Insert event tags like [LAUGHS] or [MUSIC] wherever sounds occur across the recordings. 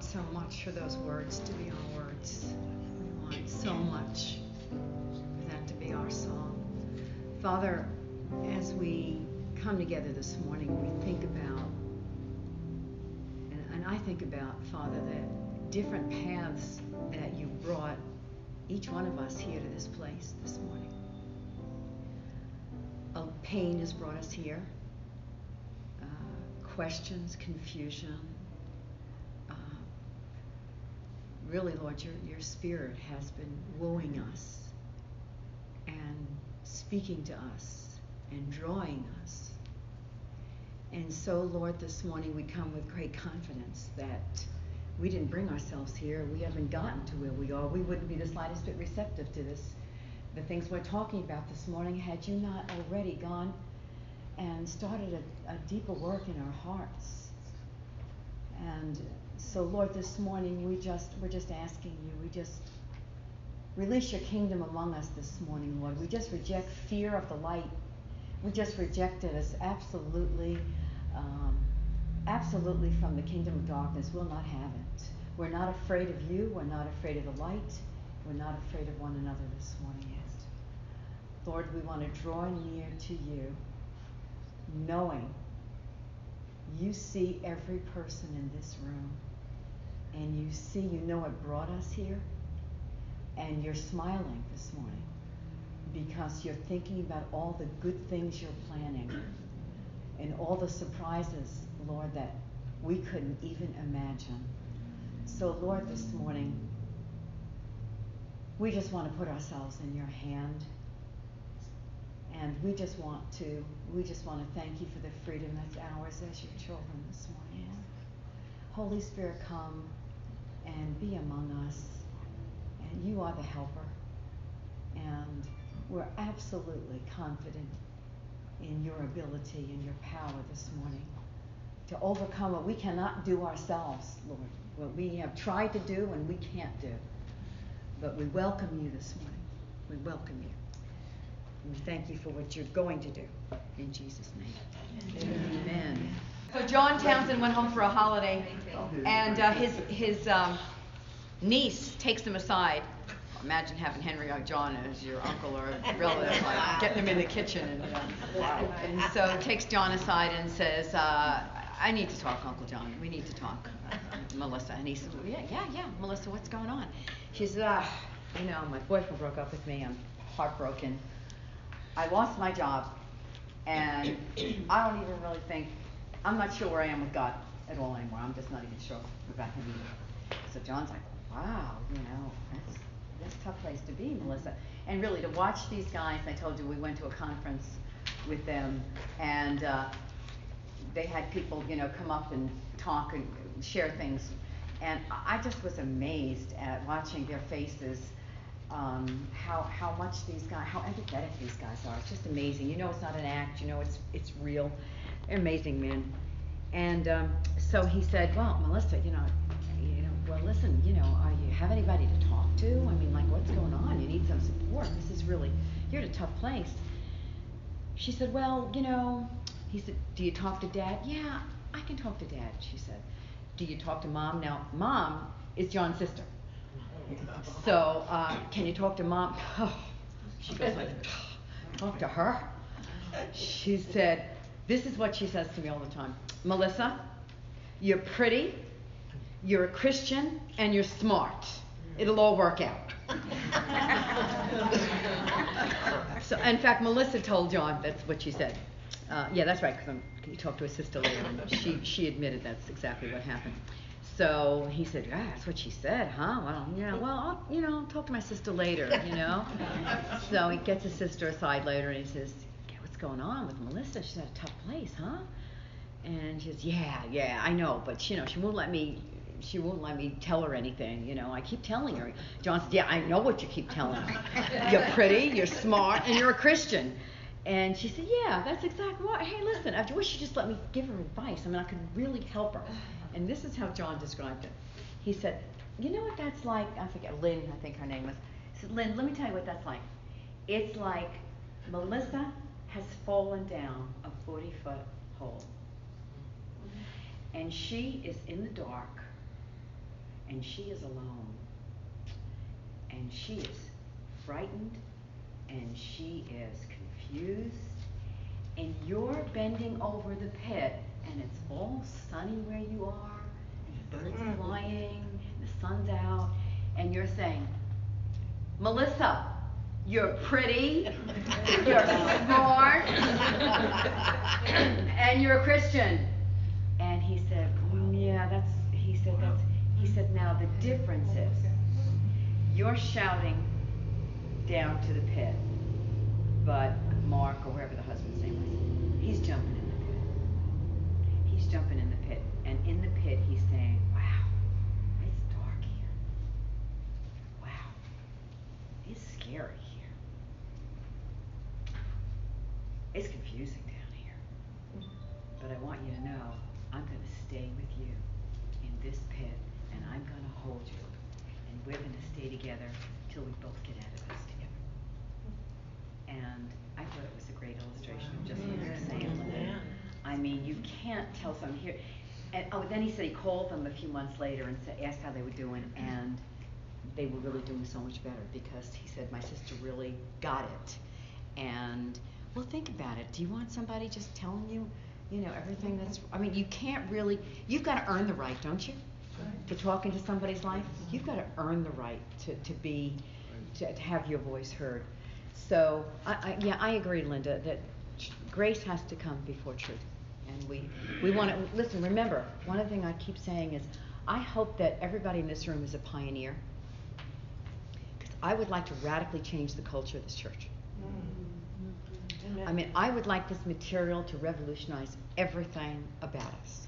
so much for those words to be our words. We want so much for that to be our song. Father, as we come together this morning, we think about, and, and I think about, Father, that different paths that you brought each one of us here to this place this morning. A pain has brought us here. Uh, questions, confusion. Uh, really, Lord, your, your spirit has been wooing us and speaking to us and drawing us. And so, Lord, this morning we come with great confidence that we didn't bring ourselves here. We haven't gotten to where we are. We wouldn't be the slightest bit receptive to this, the things we're talking about this morning, had you not already gone and started a, a deeper work in our hearts. And so, Lord, this morning we just we're just asking you. We just release your kingdom among us this morning, Lord. We just reject fear of the light. We just reject it as absolutely. Um, absolutely from the kingdom of darkness. We'll not have it. We're not afraid of you. We're not afraid of the light. We're not afraid of one another this morning, yet. Lord, we want to draw near to you, knowing you see every person in this room, and you see, you know what brought us here, and you're smiling this morning because you're thinking about all the good things you're planning and all the surprises Lord, that we couldn't even imagine. So, Lord, this morning, we just want to put ourselves in your hand. And we just want to, we just want to thank you for the freedom that's ours as your children this morning. Holy Spirit, come and be among us. And you are the helper. And we're absolutely confident in your ability and your power this morning to overcome what we cannot do ourselves, Lord. What we have tried to do and we can't do. But we welcome you this morning. We welcome you. And we thank you for what you're going to do. In Jesus' name. Amen. Amen. So John Townsend went home for a holiday, and uh, his his um, niece takes him aside. Imagine having Henry or John as your uncle or [LAUGHS] relative, like getting him in the kitchen, and, uh, and so takes John aside and says, uh, I need to talk, Uncle John. We need to talk, uh, Melissa. And he said, well, yeah, yeah, yeah, Melissa, what's going on? She said, ah, you know, my boyfriend broke up with me. I'm heartbroken. I lost my job, and I don't even really think, I'm not sure where I am with God at all anymore. I'm just not even sure about Him either. So John's like, wow, you know, that's, that's a tough place to be, Melissa. And really, to watch these guys, I told you we went to a conference with them, and uh, they had people, you know, come up and talk and share things. And I just was amazed at watching their faces, um, how, how much these guys, how empathetic these guys are. It's just amazing. You know it's not an act, you know it's, it's real. Amazing men. And um, so he said, well, Melissa, you know, you know, well, listen, you know, are you have anybody to talk to? I mean, like, what's going on? You need some support. This is really, you're at a tough place. She said, well, you know, he said, Do you talk to dad? Yeah, I can talk to dad, she said. Do you talk to mom? Now, mom is John's sister. So, uh, can you talk to mom? [LAUGHS] She goes like, talk to her? She said, this is what she says to me all the time. Melissa, you're pretty, you're a Christian, and you're smart. It'll all work out. [LAUGHS] so, in fact, Melissa told John that's what she said. Uh, yeah, that's right, because he talked to his sister later, and she, she admitted that's exactly what happened. So he said, yeah, that's what she said, huh? Well, yeah, well, I'll, you know, I'll talk to my sister later, you know? so he gets his sister aside later and he says, going on with Melissa? She's at a tough place, huh? And she says, yeah, yeah, I know, but, you know, she won't let me she won't let me tell her anything, you know. I keep telling her. John said, Yeah, I know what you keep telling her. You're pretty, you're smart, and you're a Christian. And she said, Yeah, that's exactly what. Hey, listen, I wish you just let me give her advice. I mean, I could really help her. And this is how John described it. He said, You know what that's like? I forget, Lynn, I think her name was. He said, Lynn, let me tell you what that's like. It's like Melissa has fallen down a 40 foot hole. And she is in the dark and she is alone. And she is frightened and she is confused. And you're bending over the pit and it's all sunny where you are, and the birds are flying, the sun's out, and you're saying, Melissa, you're pretty, you're smart, and you're a Christian. And he said, "Mm, yeah, that's, he said, that's, he said, now the difference is, you're shouting down to the pit, but Mark, or wherever the husband's name was, he's jumping in the pit. He's jumping in the pit, and in the pit, he's saying, wow, it's dark here. Wow, it's scary here. It's confusing down here. But I want you to know, I'm going to stay with you in this pit, and I'm going to hold you. And we're going to stay together till we both get out of this together. And I thought it was a great illustration of just what you're saying. Linda. I mean, you can't tell someone here. And oh, then he said he called them a few months later and sa- asked how they were doing, and they were really doing so much better because he said my sister really got it. And well, think about it. Do you want somebody just telling you, you know, everything that's? I mean, you can't really. You've got to earn the right, don't you? To talk into somebody's life, you've got to earn the right to, to be, to, to have your voice heard. So, I, I, yeah, I agree, Linda, that grace has to come before truth. And we, we want to, listen, remember, one other thing I keep saying is, I hope that everybody in this room is a pioneer. Because I would like to radically change the culture of this church. Mm. I mean, I would like this material to revolutionize everything about us,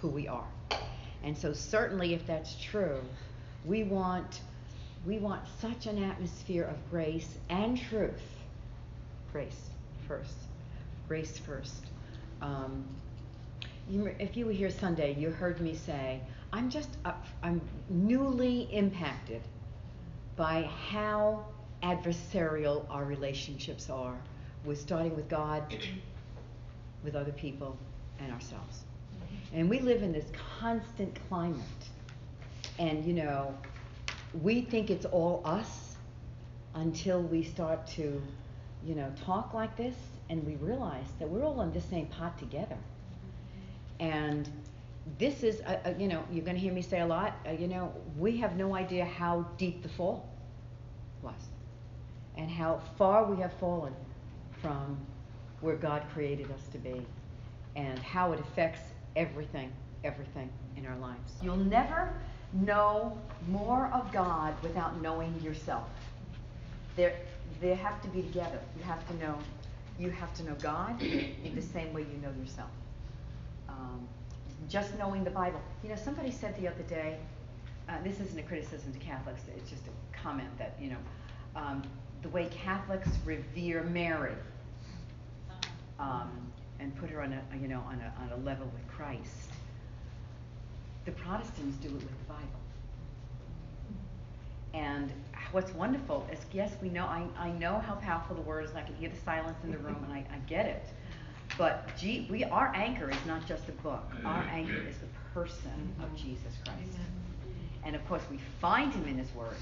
who we are. And so certainly if that's true, we want we want such an atmosphere of grace and truth. Grace first. Grace first. Um, you, if you were here Sunday, you heard me say, I'm just, up, I'm newly impacted by how adversarial our relationships are, with starting with God, [CLEARS THROAT] with other people, and ourselves. And we live in this constant climate. And, you know, we think it's all us until we start to, you know, talk like this and we realize that we're all in the same pot together. And this is, uh, uh, you know, you're going to hear me say a lot, uh, you know, we have no idea how deep the fall was and how far we have fallen from where God created us to be and how it affects everything, everything in our lives. You'll never know more of God without knowing yourself. There, they have to be together. You have to know, you have to know God in the same way you know yourself. Um, just knowing the Bible. You know, somebody said the other day, uh, this isn't a criticism to Catholics, it's just a comment that, you know, um, the way Catholics revere Mary um, and put her on a, you know, on a, on a level with Christ. The Protestants do it with the Bible. And what's wonderful is, yes, we know, I, I know how powerful the word is, and I can hear the silence in the room, and I, I get it. But G, we, our anchor is not just a book. Our anchor is the person of Jesus Christ. And of course, we find him in his word,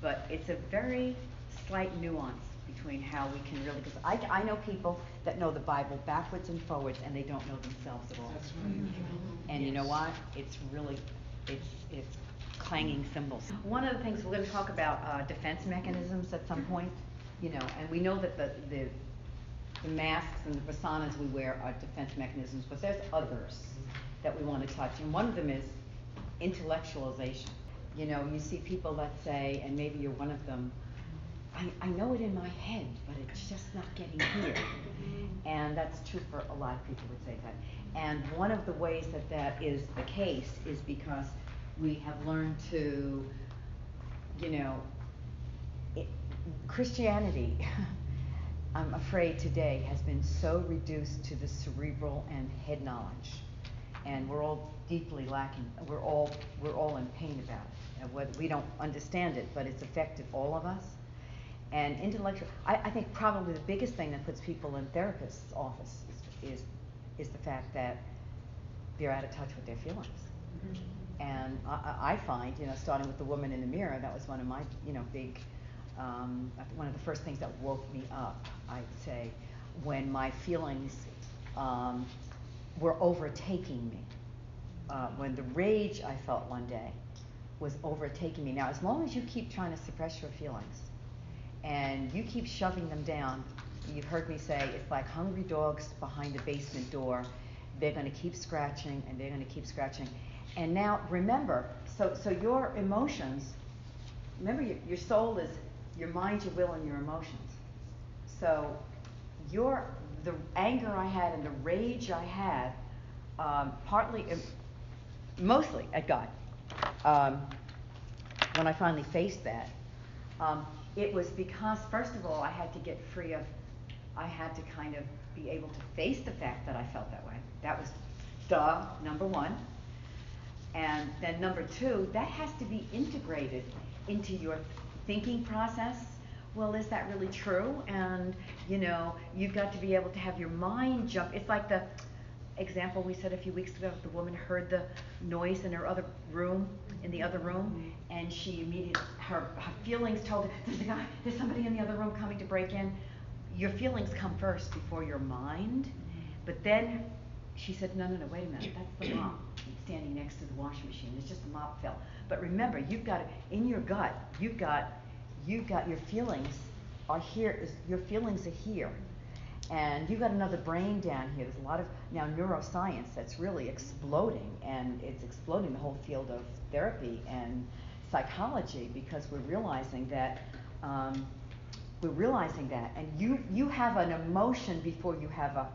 but it's a very slight nuance between how we can really, because I, I know people that know the Bible backwards and forwards, and they don't know themselves at all. And you know what? It's really, it's, it's clanging cymbals. One of the things we're going to talk about uh, defense mechanisms at some point, you know, and we know that the, the, the masks and the personas we wear are defense mechanisms, but there's others that we want to touch, and one of them is intellectualization. You know, you see people that say, and maybe you're one of them, I, I know it in my head, but it's just not getting here. And that's true for a lot of people would say that. And one of the ways that that is the case is because we have learned to, you know, it, Christianity, [LAUGHS] I'm afraid today, has been so reduced to the cerebral and head knowledge. And we're all deeply lacking, we're all, we're all in pain about it. And we don't understand it, but it's affected all of us. And intellectual, I, I think probably the biggest thing that puts people in therapists' office is, is, is the fact that they're out of touch with their feelings. And I, I I find, you know, starting with the woman in the mirror, that was one of my, you know, big, um, one of the first things that woke me up, I'd say, when my feelings um, were overtaking me. Uh, when the rage I felt one day was overtaking me. Now, as long as you keep trying to suppress your feelings and you keep shoving them down, you've heard me say it's like hungry dogs behind a basement door. They're going to keep scratching and they're going to keep scratching. And now remember, so, so your emotions, remember your, your soul is your mind, your will, and your emotions. So your the anger I had and the rage I had, um, partly, um, mostly at God. Um, when I finally faced that, um, it was because first of all I had to get free of, I had to kind of be able to face the fact that I felt that way. That was duh number one. And then number two, that has to be integrated into your thinking process. Well, is that really true? And, you know, you've got to be able to have your mind jump. It's like the example we said a few weeks ago the woman heard the noise in her other room, in the other room, and she immediately, her, her feelings told her, there's a guy, there's somebody in the other room coming to break in. Your feelings come first before your mind. But then she said, no, no, no, wait a minute, that's the mop standing next to the washing machine. It's just a mop fill. But remember, you've got it in your gut, you've got, you've got your feelings are here. Your feelings are here, and you've got another brain down here. There's a lot of now neuroscience that's really exploding, and it's exploding the whole field of therapy and psychology because we're realizing that. Um, we're realizing that, and you you have an emotion before you have a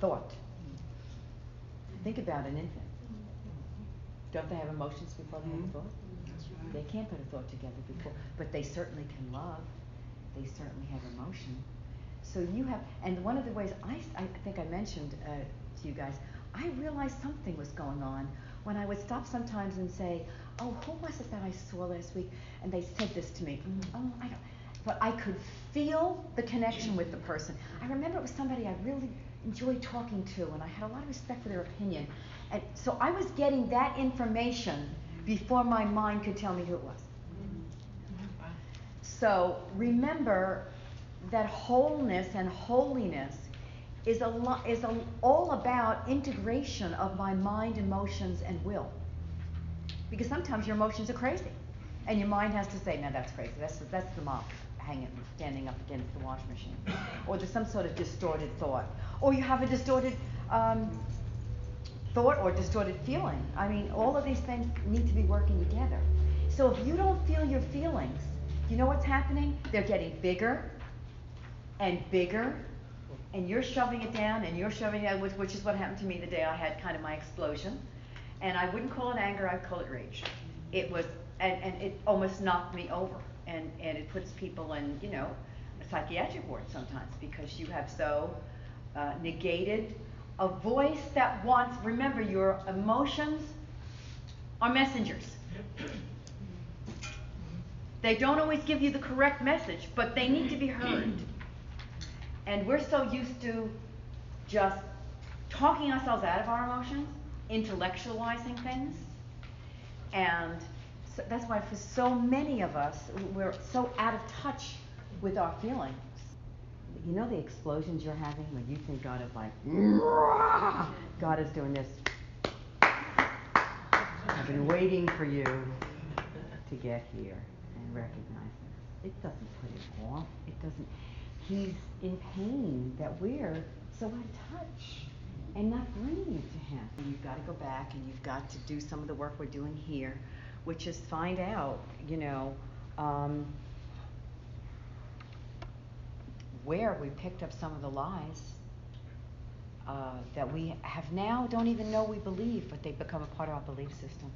thought. Think about an infant. Don't they have emotions before they have a thought? They can't put a thought together before, but they certainly can love. They certainly have emotion. So you have, and one of the ways I, I think I mentioned uh, to you guys, I realized something was going on when I would stop sometimes and say, "Oh, who was it that I saw last week?" And they said this to me. Mm, oh, I don't. But I could feel the connection with the person. I remember it was somebody I really enjoyed talking to, and I had a lot of respect for their opinion. And so I was getting that information before my mind could tell me who it was. So remember that wholeness and holiness is, a lo- is a, all about integration of my mind, emotions, and will. Because sometimes your emotions are crazy, and your mind has to say, "No, that's crazy. That's that's the mop hanging, standing up against the washing machine," or there's some sort of distorted thought, or you have a distorted um, thought or distorted feeling. I mean, all of these things need to be working together. So if you don't feel your feelings, you know what's happening? They're getting bigger and bigger, and you're shoving it down, and you're shoving it down, which, is what happened to me the day I had kind of my explosion. And I wouldn't call it anger, I'd call it rage. It was, and, and it almost knocked me over. And, and it puts people in, you know, a psychiatric ward sometimes because you have so uh, negated a voice that wants, remember, your emotions are messengers. They don't always give you the correct message, but they need to be heard. And we're so used to just talking ourselves out of our emotions, intellectualizing things. And so that's why for so many of us, we're so out of touch with our feelings. You know the explosions you're having when you think God is like, God is doing this. I've been waiting for you to get here and recognize this. It doesn't put it off. It doesn't. He's in pain that we're so out of touch and not bringing it to him. You've got to go back and you've got to do some of the work we're doing here, which is find out, you know, um, where we picked up some of the lies uh, that we have now don't even know we believe, but they've become a part of our belief system.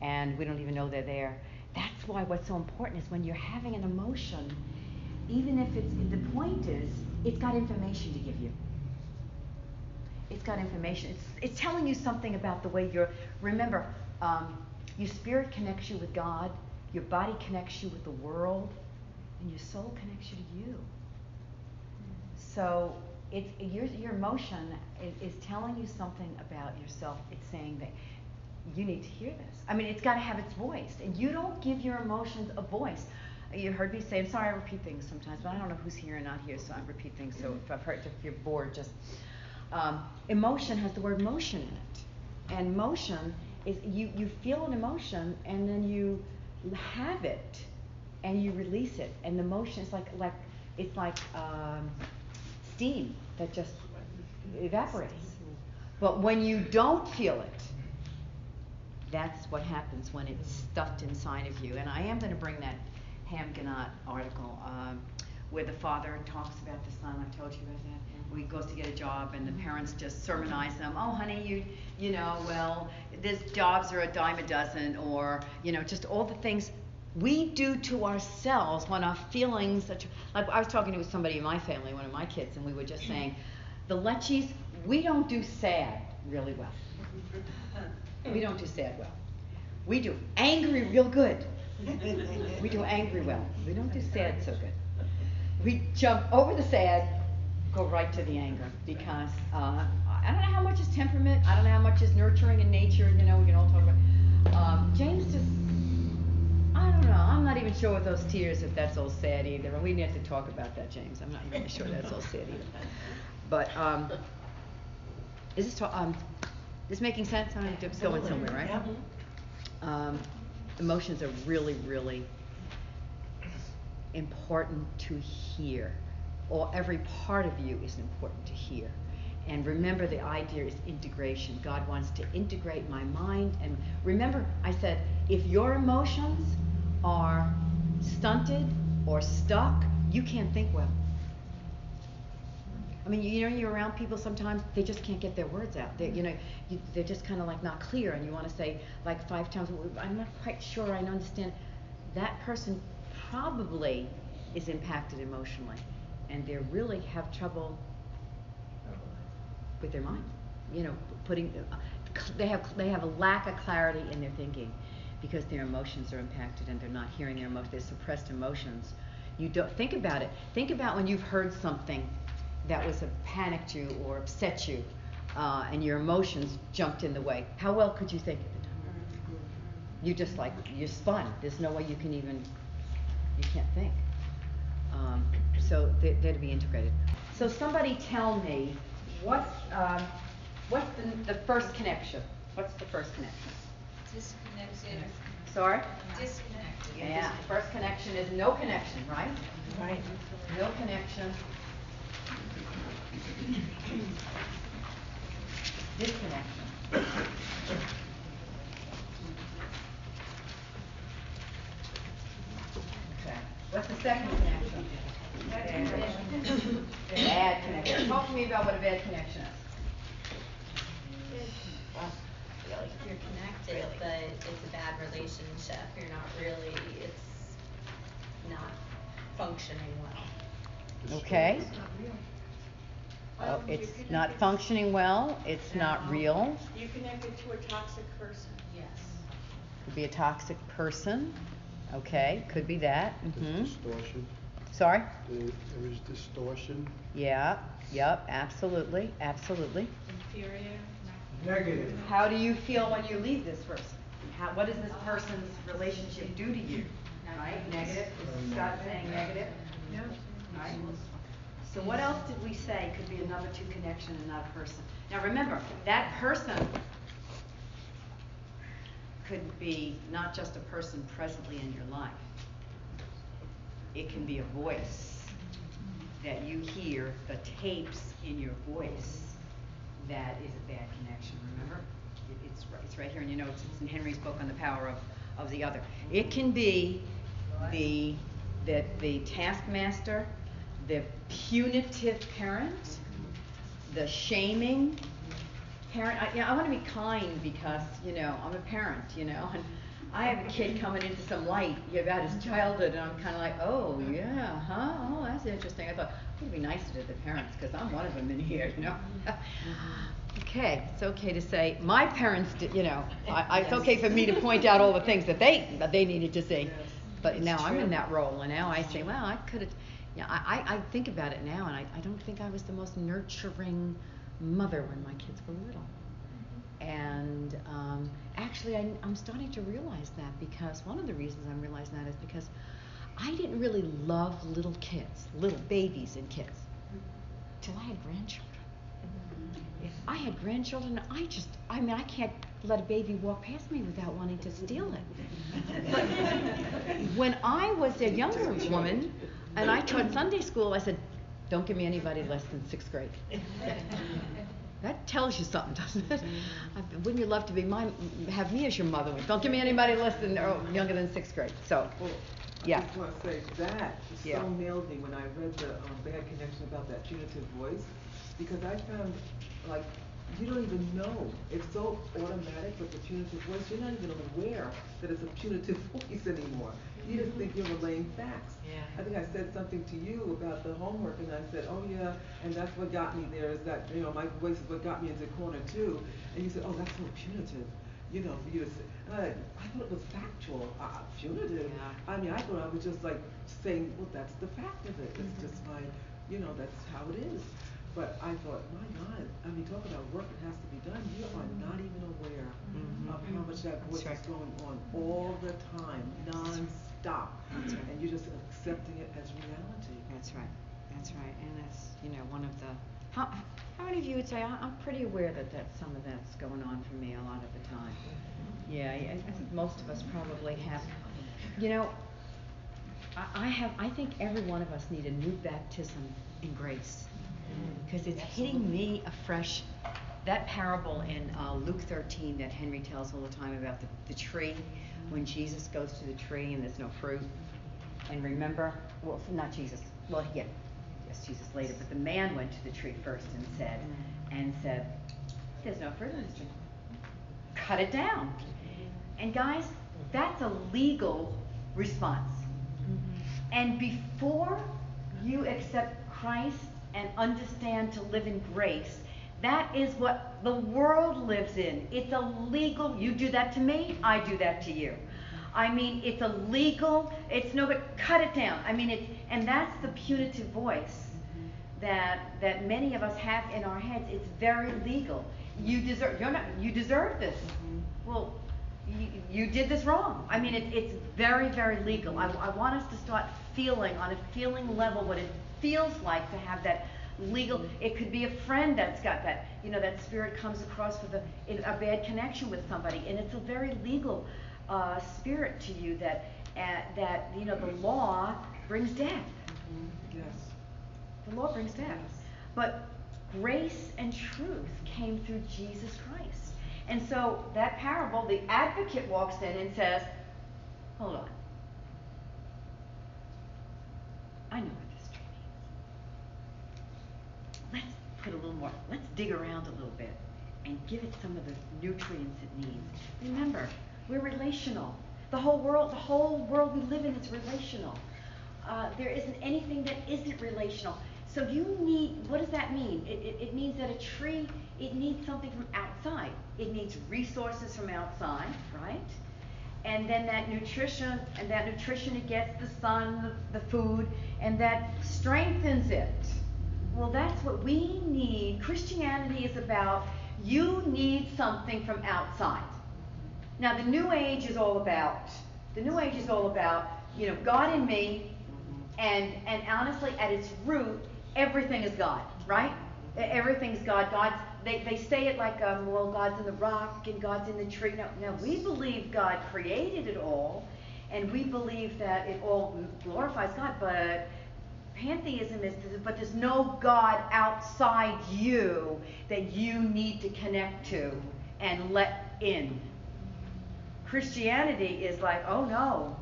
And we don't even know they're there. That's why what's so important is when you're having an emotion, even if it's, the point is, it's got information to give you. It's got information. It's, it's telling you something about the way you're, remember, um, your spirit connects you with God, your body connects you with the world, and your soul connects you to you. So it's your, your emotion is, is telling you something about yourself. It's saying that you need to hear this. I mean, it's got to have its voice, and you don't give your emotions a voice. You heard me say, I'm sorry I repeat things sometimes, but I don't know who's here and not here, so I repeat things. So if I've heard, if you're bored, just um, emotion has the word motion in it, and motion is you you feel an emotion and then you have it and you release it, and the motion is like like it's like um, steam that just evaporates. But when you don't feel it, that's what happens when it's stuffed inside of you. And I am going to bring that Haim Ginott article um, where the father talks about the son. I've told you about that. Where he goes to get a job and the parents just sermonize him. Oh, honey, you you know, well, these jobs are a dime a dozen, or you know, just all the things we do to ourselves when our feelings. Like I was talking to somebody in my family, one of my kids, and we were just saying, the Lechis, we don't do sad really well. [LAUGHS] We don't do sad well. We do angry real good. We do angry well. We don't do sad so good. We jump over the sad, go right to the anger because uh, I don't know how much is temperament. I don't know how much is nurturing in nature. You know, we can all talk about. Um, James just, I don't know. I'm not even sure with those tears if that's all sad either. And we need to talk about that, James. I'm not even sure that's all sad either. But um, is this ta- um, this making sense? I'm going somewhere, right? Um, emotions are really, really important to hear. Or every part of you is important to hear. And remember, the idea is integration. God wants to integrate my mind. And remember, I said, if your emotions are stunted or stuck, you can't think well. I mean, you know, you're around people sometimes they just can't get their words out. They, you know, you, they're just kind of like not clear, and you want to say like five times. "Well, I'm not quite sure. I understand. That person probably is impacted emotionally, and they really have trouble with their mind. You know, putting uh, they have they have a lack of clarity in their thinking because their emotions are impacted and they're not hearing their emotions. They're suppressed emotions. You don't think about it. Think about when you've heard something that was a panicked you or upset you, uh, and your emotions jumped in the way. How well could you think at the time? You just like you're spun. There's no way you can even you can't think. Um, so they're, they're to be integrated. So somebody tell me what's um, what's the, the first connection? What's the first connection? Disconnected. Sorry. Disconnected. Yeah. The first connection is no connection, right? Right. No connection. Disconnection. Okay. What's the second connection? Bad connection. Talk to me about what a bad connection is. You're connected, but it's a bad relationship. You're not really, it's not functioning well. Okay. It's not functioning well, it's not real, You connected to a toxic person. Yes. could be a toxic person, okay, could be that, There's hmm distortion. Sorry? There there is distortion. Yeah, yep, absolutely, absolutely. Inferior. Negative. How do you feel when you leave this person? How, what does this person's relationship do to you? Right, negative, is Scott saying negative? Right? So what else did we say could be another two connection not person? Now remember, that person could be not just a person presently in your life. It can be a voice that you hear, the tapes in your voice. That is a bad connection, remember? It- It's, right- it's right here in your notes, it's in Henry's book on the power of, of the other. It can be the, the, the taskmaster, the punitive parent, the shaming parent. I, you know, I want to be kind because, you know, I'm a parent, you know, and I have a kid coming into some light about his childhood, and I'm kind of like, oh, yeah, huh? Oh, that's interesting. I thought, I'm going to be nicer to the parents because I'm one of them in here, you know? Mm-hmm. okay, it's okay to say, my parents did, you know, I, I, it's okay for me to point out all the things that they, that they needed to see. But now I'm in that role, and now I say, well, I could have, yeah, I, I, think about it now, and I, I don't think I was the most nurturing mother when my kids were little. And um, actually, actually, I, I'm starting to realize that because one of the reasons I'm realizing that is because I didn't really love little kids, little babies and kids, till I had grandchildren. If I had grandchildren, I just, I mean, I can't let a baby walk past me without wanting to steal it. But when I was a younger woman and I taught Sunday school, I said, don't give me anybody less than sixth grade. [LAUGHS] That tells you something, doesn't it? I- Wouldn't you love to be my, have me as your mother? Don't give me anybody less than, or younger than sixth grade, so, Well, Yeah. I just wanna say that just Yeah. so nailed me when I read the, um, bad connection about that punitive voice. Because I found, like, you don't even know, it's so automatic with the punitive voice, you're not even aware that it's a punitive [LAUGHS] voice anymore. You just think you're relaying facts. Yeah. I think I said something to you about the homework and I said, oh yeah, and that's what got me there, is that, you know, my voice is what got me into corner too. And you said, oh, that's so punitive, you know, for you to say, and I, I thought it was factual, uh, punitive. Yeah. I mean, I thought I was just like saying, well, that's the fact of it. It's just my, you know, that's how it is. But I thought, my God, I mean, talk about work that has to be done. You are not even aware Mhm. of how much that voice right. is going on all the time, nonstop. That's right. And you're just accepting it as reality. that's right, that's right, and that's, you know, one of the, how, how many of you would say, I, I'm pretty aware that that, some of that's going on for me a lot of the time? Yeah, I, I think most of us probably have, you know, I, I have, I think every one of us need a new baptism in grace. Because it's hitting me afresh. That parable in uh, Luke 13 that Henry tells all the time about the, the tree, when Jesus goes to the tree and there's no fruit. And remember, well, not Jesus. Well, yeah, yes, Jesus later. But the man went to the tree first and said, mm. and said, "There's no fruit on this tree. Cut it down." And guys, that's a legal response. Mm-hmm. And before you accept Christ and understand to live in grace, that is what the world lives in. It's a legal, you do that to me, I do that to you. I mean, it's a legal, it's no but cut it down. I mean, it's, and that's the punitive voice that, that many of us have in our heads. It's very legal. You deserve, you're not, you deserve this. Well, you, you did this wrong. I mean, it, it's very, very legal. I, I want us to start feeling on a feeling level what it feels like to have that legal. It could be a friend that's got that, you know, that spirit comes across with a, in a bad connection with somebody, and it's a very legal uh, spirit to you that, uh, that you know, the law brings death. Yes. The law brings death. yes. But grace and truth came through Jesus Christ. And so that parable, the advocate walks in and says, Hold on. I know what this tree needs. Let's put a little more, let's dig around a little bit and give it some of the nutrients it needs. Remember, we're relational. The whole world, the whole world we live in is relational. Uh, there isn't anything that isn't relational. So you need, what does that mean? It, it, it means that a tree, it needs something from outside. It needs resources from outside, right? And then that nutrition, and that nutrition it gets the sun, the, the food, and that strengthens it. Well, that's what we need. Christianity is about you need something from outside. Now, the New Age is all about, the New Age is all about, you know, God in me, and and honestly, at its root, everything is God, right? Everything's God. God's they, they say it like, um, well, God's in the rock and God's in the tree. No, no, we believe God created it all, and we believe that it all glorifies God, but pantheism is, but there's no God outside you that you need to connect to and let in. Christianity is like, oh no,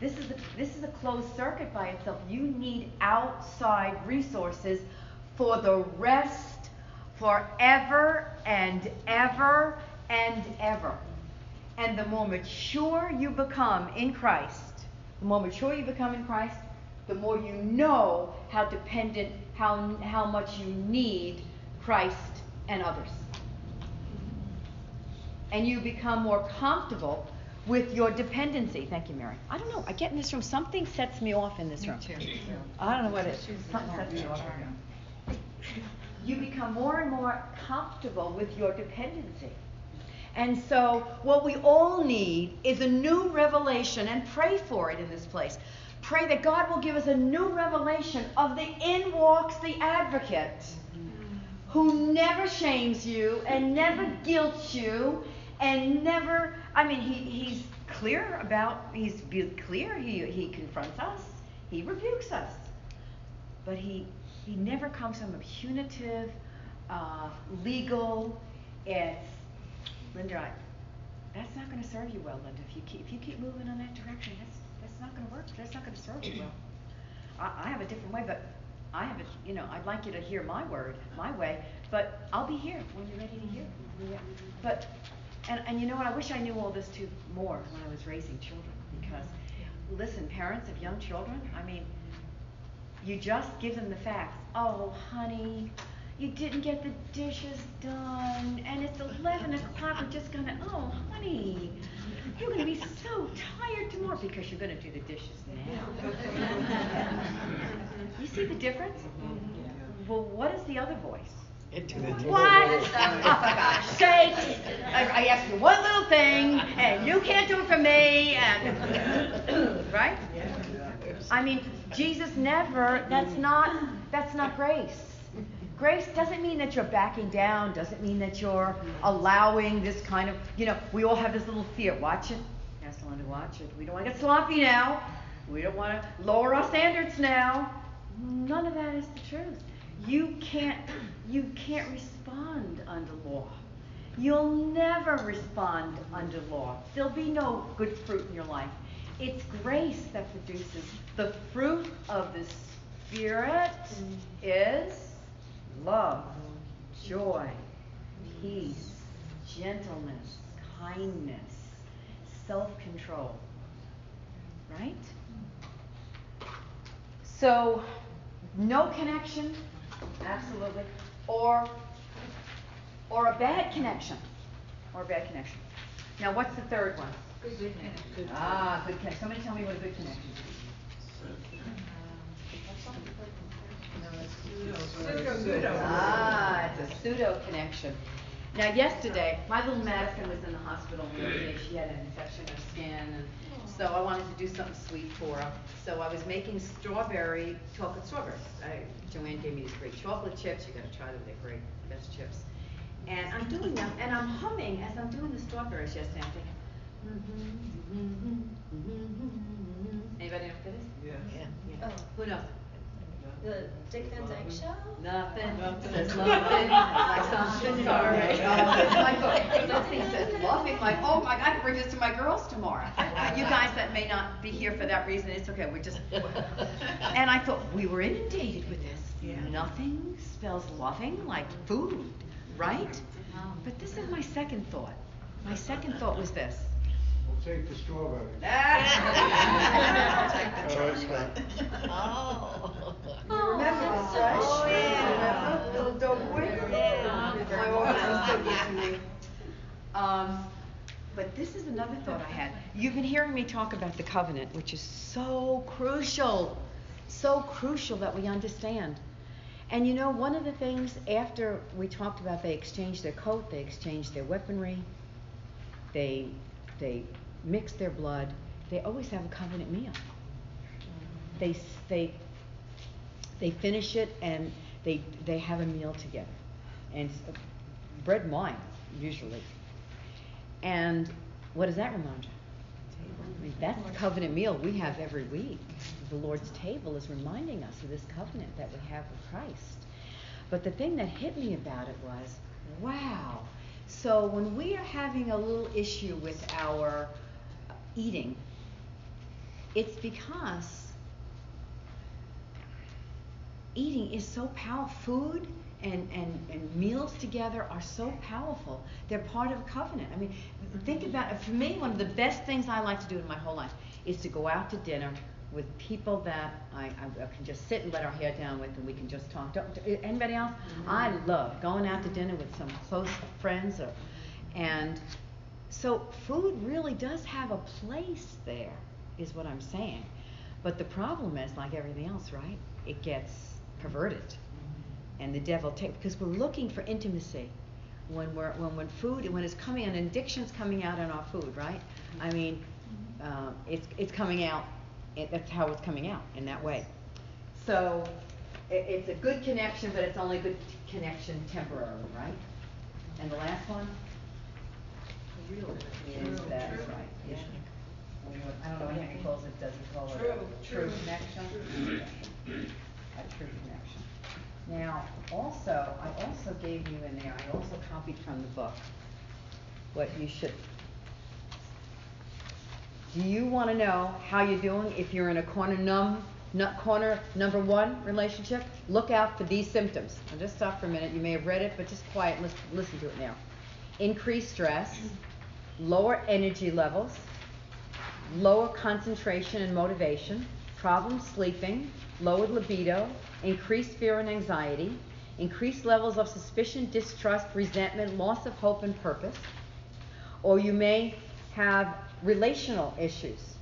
this is a, this is a closed circuit by itself. You need outside resources for the rest forever and ever and ever. And the more mature you become in Christ, the more mature you become in Christ, the more you know how dependent, how, how much you need Christ and others. And you become more comfortable with your dependency. Thank you, Mary. I don't know. I get in this room, something sets me off in this room. I don't know what it is. Something sets me off. You become more and more comfortable with your dependency. And so, what we all need is a new revelation, and pray for it in this place. Pray that God will give us a new revelation of the in walks the advocate who never shames you and never guilts you and never I mean he, he's clear about he's clear he, he confronts us he rebukes us but he he never comes from a punitive uh, legal it's Linda I, that's not going to serve you well Linda if you keep if you keep moving in that direction that's that's not going to work that's not going to serve you well I, I have a different way but I have a, you know, I'd like you to hear my word, my way, but I'll be here when you're ready to hear. But, and, and you know what, I wish I knew all this too more when I was raising children, because, listen, parents of young children, I mean, you just give them the facts. Oh, honey, you didn't get the dishes done, and it's 11 o'clock, we're just gonna, oh, honey, you're gonna be so tired tomorrow because you're gonna do the dishes now. you see the difference? Mm-hmm. Well, what is the other voice? What? Oh, for God's sakes! I, I asked you one little thing, and you can't do it for me, and [COUGHS] right? I mean, Jesus never. That's not. That's not grace. Grace doesn't mean that you're backing down. Doesn't mean that you're allowing this kind of. You know, we all have this little fear. Watch it. Yes, Linda, watch it. We don't want to get sloppy now. We don't want to lower our standards now. None of that is the truth. You can't you can't respond under law. You'll never respond under law. There'll be no good fruit in your life. It's grace that produces the fruit of the Spirit mm. is love, joy, peace, gentleness, kindness, self-control. Right? So, no connection, absolutely, or or a bad connection, or a bad connection. Now, what's the third one? Good connection. Ah, good connection. Somebody tell me what a good connection is. Ah, it's a pseudo connection. Now, yesterday, my little Madison was in the hospital the other day. She had an infection in her skin, and so I wanted to do something sweet for her. So I was making strawberry chocolate strawberries. I, Joanne gave me these great chocolate chips. You got to try them; they're great, best chips. And I'm doing them, and I'm humming as I'm doing the strawberries yesterday. I'm thinking, mm-hmm, mm-hmm, mm-hmm, anybody know what that is? Yes. Yeah. Who knows? The Dick Van Dyke Show? Nothing, Nothing. says [LAUGHS] nothing, like [LAUGHS] something sorry. [LAUGHS] Like, okay, this thing says loving, like, oh my God, I can bring this to my girls tomorrow. You guys that may not be here for that reason, it's okay, we're just. And I thought, we were inundated with this. Yeah. Nothing spells loving like food, right? Oh. But this is my second thought. My second thought was this. We'll take the strawberries. [LAUGHS] You remember this, right? Oh, yeah. Remember? The- the wicked- My wife was so to me. Um, but this is another thought I had. You've been hearing me talk about the covenant, which is so crucial, so crucial that we understand. And you know, one of the things after we talked about they exchanged their coat, they exchanged their weaponry, they they mix their blood, they always have a covenant meal. They they they finish it and they they have a meal together, and bread and wine usually. And what does that remind you? I mean, that's the covenant meal we have every week. The Lord's table is reminding us of this covenant that we have with Christ. But the thing that hit me about it was, wow. So when we are having a little issue with our eating, it's because eating is so powerful. Food and, and, and meals together are so powerful. They're part of a covenant. I mean, think about it. For me, one of the best things I like to do in my whole life is to go out to dinner with people that I, I, I can just sit and let our hair down with and we can just talk. Don't, anybody else? Mm-hmm. I love going out to dinner with some close friends or, and so food really does have a place there, is what I'm saying. But the problem is, like everything else, right? It gets perverted. And the devil takes, because we're looking for intimacy. when we're when when food when it's coming and addiction's coming out in our food, right? I mean, uh, it's it's coming out. It, that's how it's coming out in that way. So it, it's a good connection, but it's only a good t- connection temporarily, right? And the last one Is that right. Yeah. I don't know what Henry calls it. Does he call it True, a true connection? A true connection. Now, also, I also gave you in there. I also copied from the book what you should. Do you want to know how you're doing if you're in a corner num, nut corner number one relationship? Look out for these symptoms. Now just stop for a minute. You may have read it, but just quiet listen, listen to it now. Increased stress, lower energy levels, lower concentration and motivation, problems sleeping, lowered libido, increased fear and anxiety, increased levels of suspicion, distrust, resentment, loss of hope and purpose. Or you may have relational issues,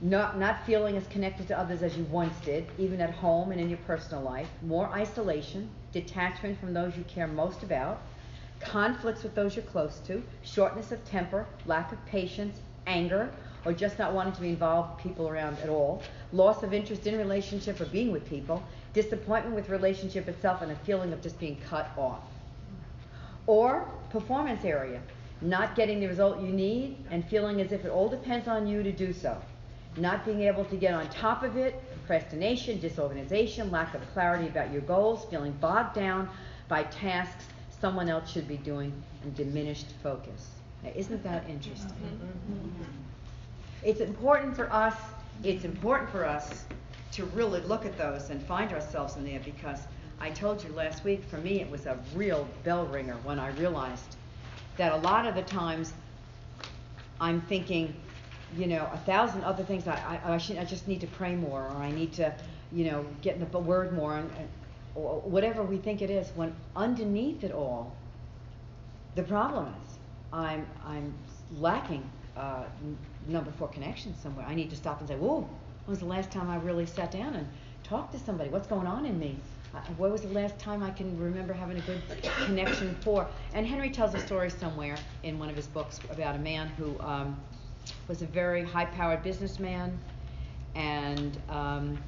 not, not feeling as connected to others as you once did, even at home and in your personal life, more isolation, detachment from those you care most about, conflicts with those you're close to, shortness of temper, lack of patience, anger, or just not wanting to be involved with people around at all, loss of interest in relationship or being with people, disappointment with relationship itself, and a feeling of just being cut off. Or performance area, not getting the result you need and feeling as if it all depends on you to do so. Not being able to get on top of it, procrastination, disorganization, lack of clarity about your goals, feeling bogged down by tasks someone else should be doing, and diminished focus. Now, isn't that interesting? Mm-hmm. Mm-hmm. It's important for us, it's important for us to really look at those and find ourselves in there because I told you last week, for me, it was a real bell ringer when I realized that a lot of the times I'm thinking, you know, a thousand other things. I, I, I, should, I just need to pray more, or I need to, you know, get in the word more, and, and or whatever we think it is. When underneath it all, the problem is I'm I'm lacking uh, number four connection somewhere. I need to stop and say, "Whoa, when was the last time I really sat down and talked to somebody? What's going on in me? Uh, when was the last time I can remember having a good connection for?" And Henry tells a story somewhere in one of his books about a man who um, was a very high-powered businessman, and um,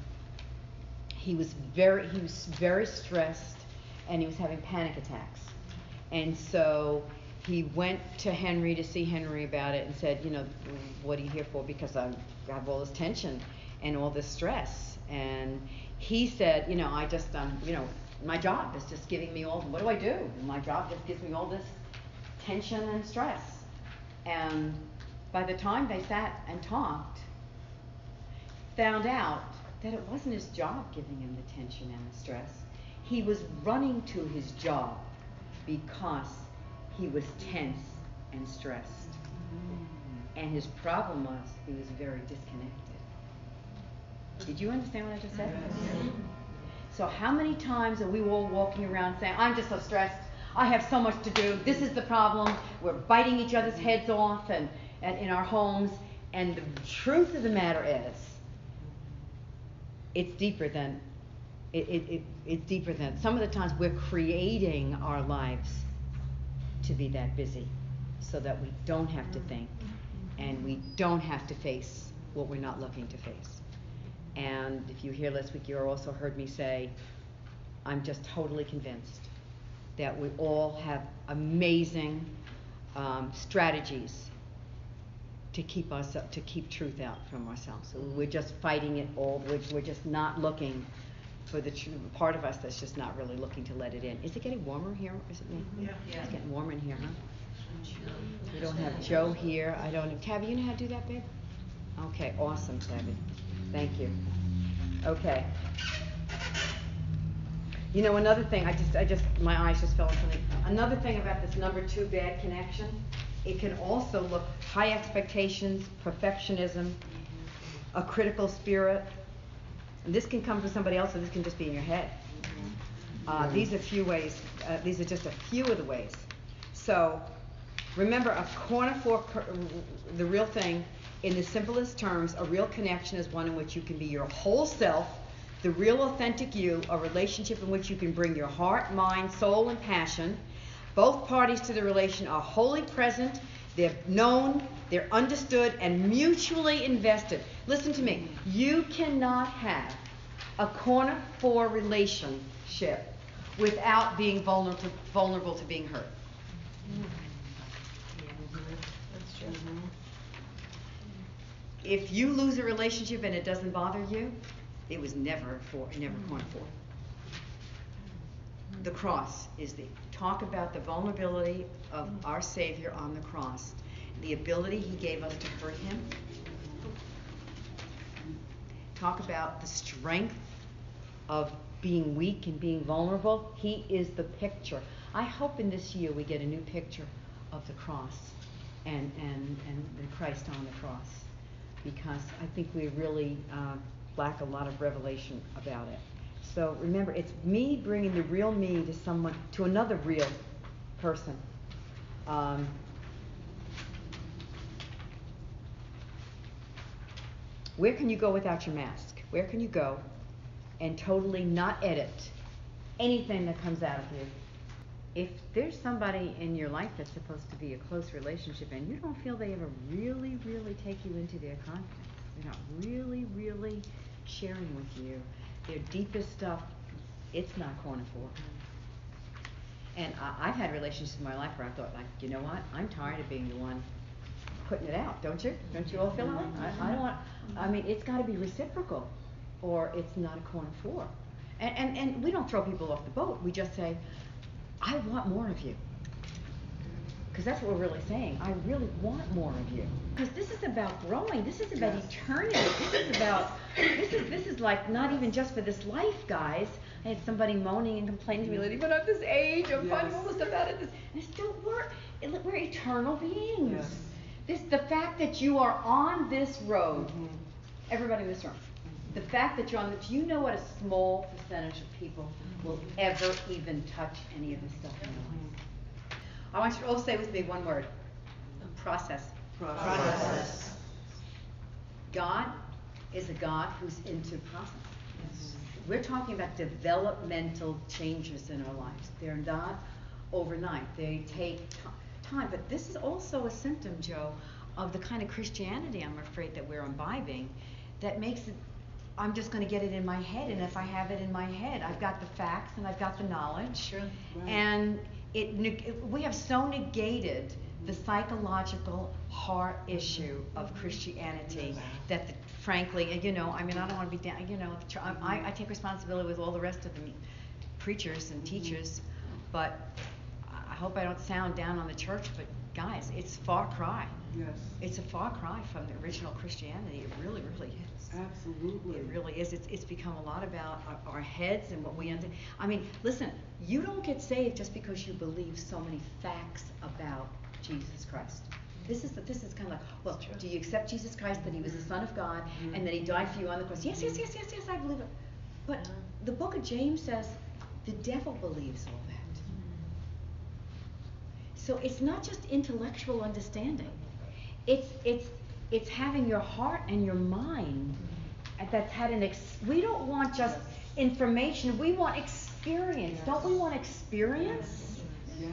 he was very he was very stressed, and he was having panic attacks. And so he went to Henry to see Henry about it and said, you know, what are you here for? Because I have all this tension and all this stress. And he said, you know, I just, um, you know, my job is just giving me all, what do I do? My job just gives me all this tension and stress. And by the time they sat and talked, found out that it wasn't his job giving him the tension and the stress. He was running to his job because he was tense and stressed. Mm-hmm. And his problem was he was very disconnected. Did you understand what I just said? Mm-hmm. So how many times are we all walking around saying, I'm just so stressed, I have so much to do, this is the problem, we're biting each other's heads off and, and in our homes, and the truth of the matter is, it's deeper than it, it, it, it's deeper than some of the times we're creating our lives to be that busy so that we don't have to think and we don't have to face what we're not looking to face. And if you hear last week, you also heard me say, I'm just totally convinced that we all have amazing um, strategies to keep us to keep truth out from ourselves. So we're just fighting it all. We're, we're just not looking for the true part of us that's just not really looking to let it in. Is it getting warmer here? Is it me? Yeah. It's getting warmer in here, huh? We don't have Joe here. I don't. Have, Tabby, you know how to do that, babe? Okay, awesome, Tabby. Thank you. Okay. You know, another thing, I just, I just, my eyes just fell on something. Another thing about this number two bad connection, it can also look high expectations, perfectionism, a critical spirit. And this can come from somebody else, or this can just be in your head. Uh, these are few ways. Uh, these are just a few of the ways. So, remember, a corner four cor- the real thing. In the simplest terms, a real connection is one in which you can be your whole self, the real authentic you, a relationship in which you can bring your heart, mind, soul, and passion, Both parties to the relation are wholly present, they're known, they're understood, and mutually invested. Listen to me. You cannot have a corner four relationship without being vulnerable to, vulnerable to being hurt. If you lose a relationship and it doesn't bother you, it was never four, never corner four. The cross is the talk about the vulnerability of our Savior on the cross, the ability He gave us to hurt Him. Talk about the strength of being weak and being vulnerable. He is the picture. I hope in this year we get a new picture of the cross and, and, and the Christ on the cross because I think we really uh, lack a lot of revelation about it. So remember, it's me bringing the real me to someone, to another real person. Um, where can you go without your mask? Where can you go and totally not edit anything that comes out of you? If there's somebody in your life that's supposed to be a close relationship and you don't feel they ever really, really take you into their confidence, they're not really, really sharing with you their deepest stuff, it's not corner four. And I, I've had relationships in my life where I thought, like, you know what? I'm tired of being the one putting it out, don't you? Don't you all feel that way? I, I don't want, I mean, it's gotta be reciprocal, or it's not a corner four. And, and, and we don't throw people off the boat, we just say, I want more of you. Because that's what we're really saying. I really want more of you. Because this is about growing. This is about Yes. eternity. This is about this is this is like not even just for this life, guys. I had somebody moaning and complaining to me lately, but I'm this age, I'm finding all this stuff out of this. And it's still we're we're eternal beings. Yes. This the fact that you are on this road, Mhm. everybody in this room. The fact that you're on this, you know what a small percentage of people will ever even touch any of this stuff in their life. I want you to all say with me one word. Process. Process. God is a God who's into process. We're talking about developmental changes in our lives. They're not overnight. They take ti- time. But this is also a symptom, Joe, of the kind of Christianity I'm afraid that we're imbibing that makes it I'm just going to get it in my head, and if I have it in my head, I've got the facts and I've got the knowledge. Sure. Right. And it, it- we have so negated the psychological heart issue of Christianity that, the, frankly, you know, I mean, I don't want to be down. You know, I, I take responsibility with all the rest of the preachers and teachers, but I hope I don't sound down on the church. But guys, it's far cry. Yes. It's a far cry from the original Christianity. It really, really is. Absolutely. It really is. It's, it's become a lot about our, our heads and what we under. I mean, listen, you don't get saved just because you believe so many facts about Jesus Christ. This is this is kind of like, well, do you accept Jesus Christ that He was the Son of God and that He mm-hmm. died for you on the cross? Yes, yes, yes, yes, yes, I believe it. But the Book of James says the devil believes all that. Mm-hmm. So it's not just intellectual understanding. It's it's it's having your heart and your mind that's had an ex- we don't want just information, we want experience. Don't we want experience? Yes.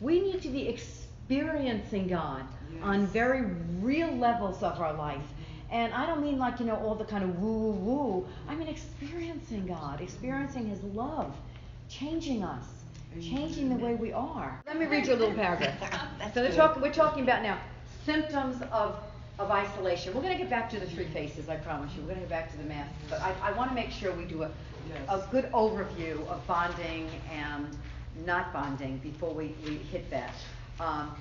We need to be experiencing God on very real levels of our life. And I don't mean like, you know, all the kind of woo woo woo. I mean experiencing God, experiencing His love, changing us, changing the way we are. Let me read you a little paragraph. [LAUGHS] so they're we're talking about now symptoms of, of isolation. We're going to get back to the three faces, I promise you. We're going to get back to the mask. But I, I want to make sure we do a, Yes. a good overview of bonding and not bonding before we, we hit that. Um,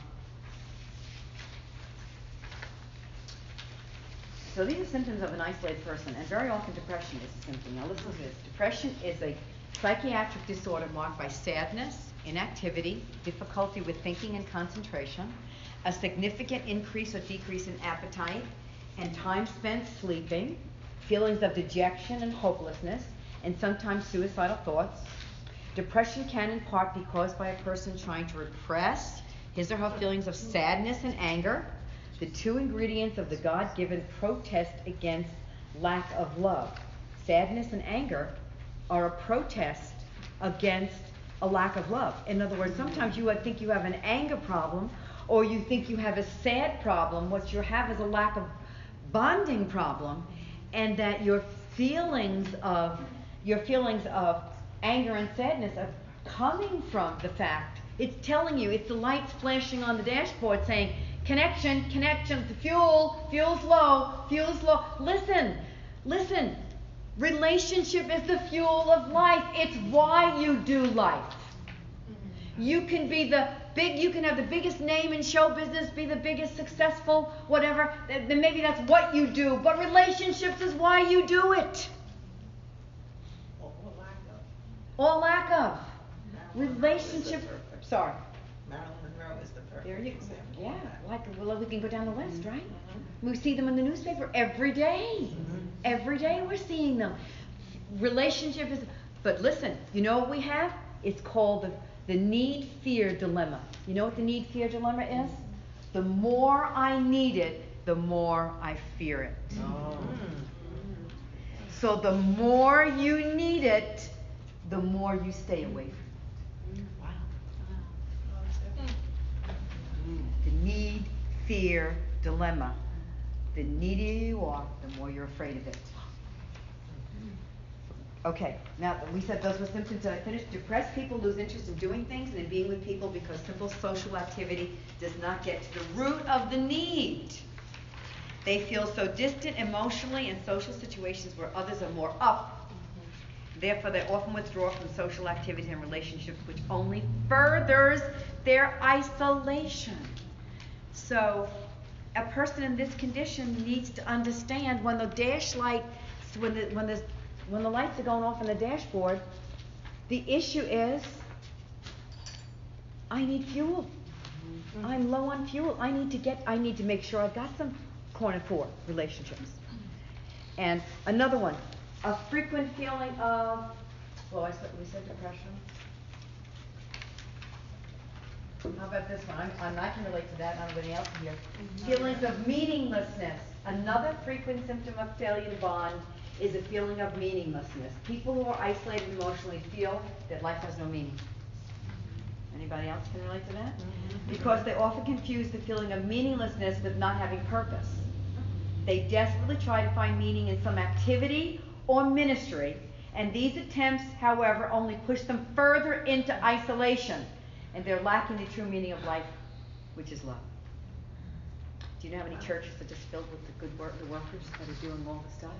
so these are symptoms of an isolated person, and very often depression is a symptom. Now listen to this. Depression is a psychiatric disorder marked by sadness, inactivity, difficulty with thinking and concentration, a significant increase or decrease in appetite, and time spent sleeping, feelings of dejection and hopelessness, and sometimes suicidal thoughts. Depression can in part be caused by a person trying to repress his or her feelings of sadness and anger, the two ingredients of the God given protest against lack of love. Sadness and anger are a protest against a lack of love. In other words, sometimes you would think you have an anger problem or you think you have a sad problem. What you have is a lack of bonding problem and that your feelings of your feelings of anger and sadness are coming from the fact. It's telling you it's the lights flashing on the dashboard saying connection connection the fuel fuel's low fuel's low. Listen listen relationship is the fuel of life. It's why you do life. You can be the big you can have the biggest name in show business be the biggest successful whatever. Then maybe that's what you do but relationships is why you do it. Or lack of. All lack of. relationship sorry. Marilyn Monroe is the perfect there you example. yeah like well we can go down the list mm-hmm. right? Mm-hmm. We see them in the newspaper every day. Mm-hmm. Every day we're seeing them. Relationship is but listen you know what we have? It's called the, the need fear dilemma. You know what the need fear dilemma is? The more i need it the more i fear it. Oh. so the more you need it the more you stay away from it. Wow. the need fear dilemma. The needier you are the more you're afraid of it Okay, now we said those were symptoms. Did I finished. Depressed people lose interest in doing things and in being with people because simple social activity does not get to the root of the need. They feel so distant emotionally in social situations where others are more up. Mm-hmm. Therefore, they often withdraw from social activities and relationships, which only furthers their isolation. So, a person in this condition needs to understand when the dash light, when the when the when the lights are going off on the dashboard, the issue is I need fuel. Mm-hmm. I'm low on fuel. I need to get. I need to make sure I've got some corner four relationships. And another one, a frequent feeling of. Well, I said we said depression. How about this one? I'm, I'm, I can relate to that, and everybody else here. Mm-hmm. Feelings of meaninglessness. Another frequent symptom of failure to bond is a feeling of meaninglessness. People who are isolated emotionally feel that life has no meaning. Anybody else can relate to that? Mm-hmm. Because they often confuse the feeling of meaninglessness with not having purpose. They desperately try to find meaning in some activity or ministry, and these attempts, however, only push them further into isolation, and they're lacking the true meaning of life, which is love. Do you know how many churches are just filled with the good work, the workers that are doing all the stuff,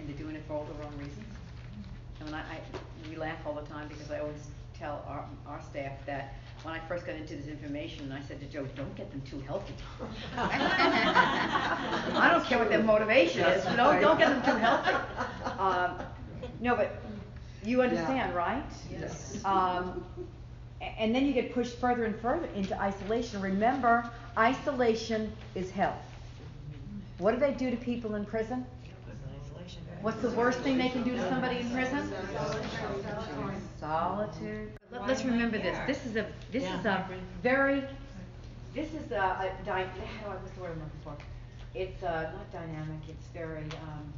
and they're doing it for all the wrong reasons? I mean, I, I, we laugh all the time because I always tell our, our staff that when I first got into this information, I said to Joe, don't get them too healthy. [LAUGHS] I don't care what their motivation is, but don't, don't get them too healthy. Um, no, but you understand, right? Yes. Um, and then you get pushed further and further into isolation. Remember, isolation is hell. What do they do to people in prison? What's the worst thing they can do to somebody in prison? Solitude. Let- Let's remember this. This is a this is a very this is a, a dy- what's the word I'm looking for? It's uh, not dynamic. It's very um,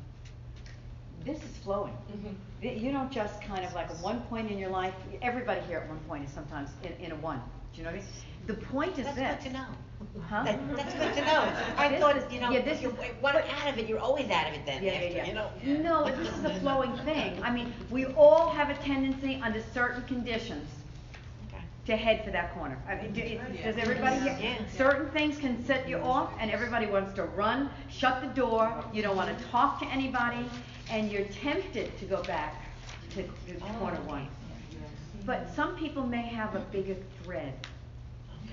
this is flowing. Mm-hmm. Y- You don't just kind of like at one point in your life. Everybody here at one point is sometimes in, in a one. Do you know what I mean? The point is That's this. good to know. Huh? That, that's good to know. I This thought, you know, yeah, this if you is- want out of it, you're always out of it then Yeah, after, yeah, you know? yeah. No, this is a flowing thing. I mean, we all have a tendency under certain conditions Okay. to head for that corner. I mean, do- it- does everybody here? Yeah. Certain things can set you off and everybody wants to run, shut the door, you don't wanna talk to anybody, and you're tempted to go back to, to oh, corner one. But some people may have a bigger thread.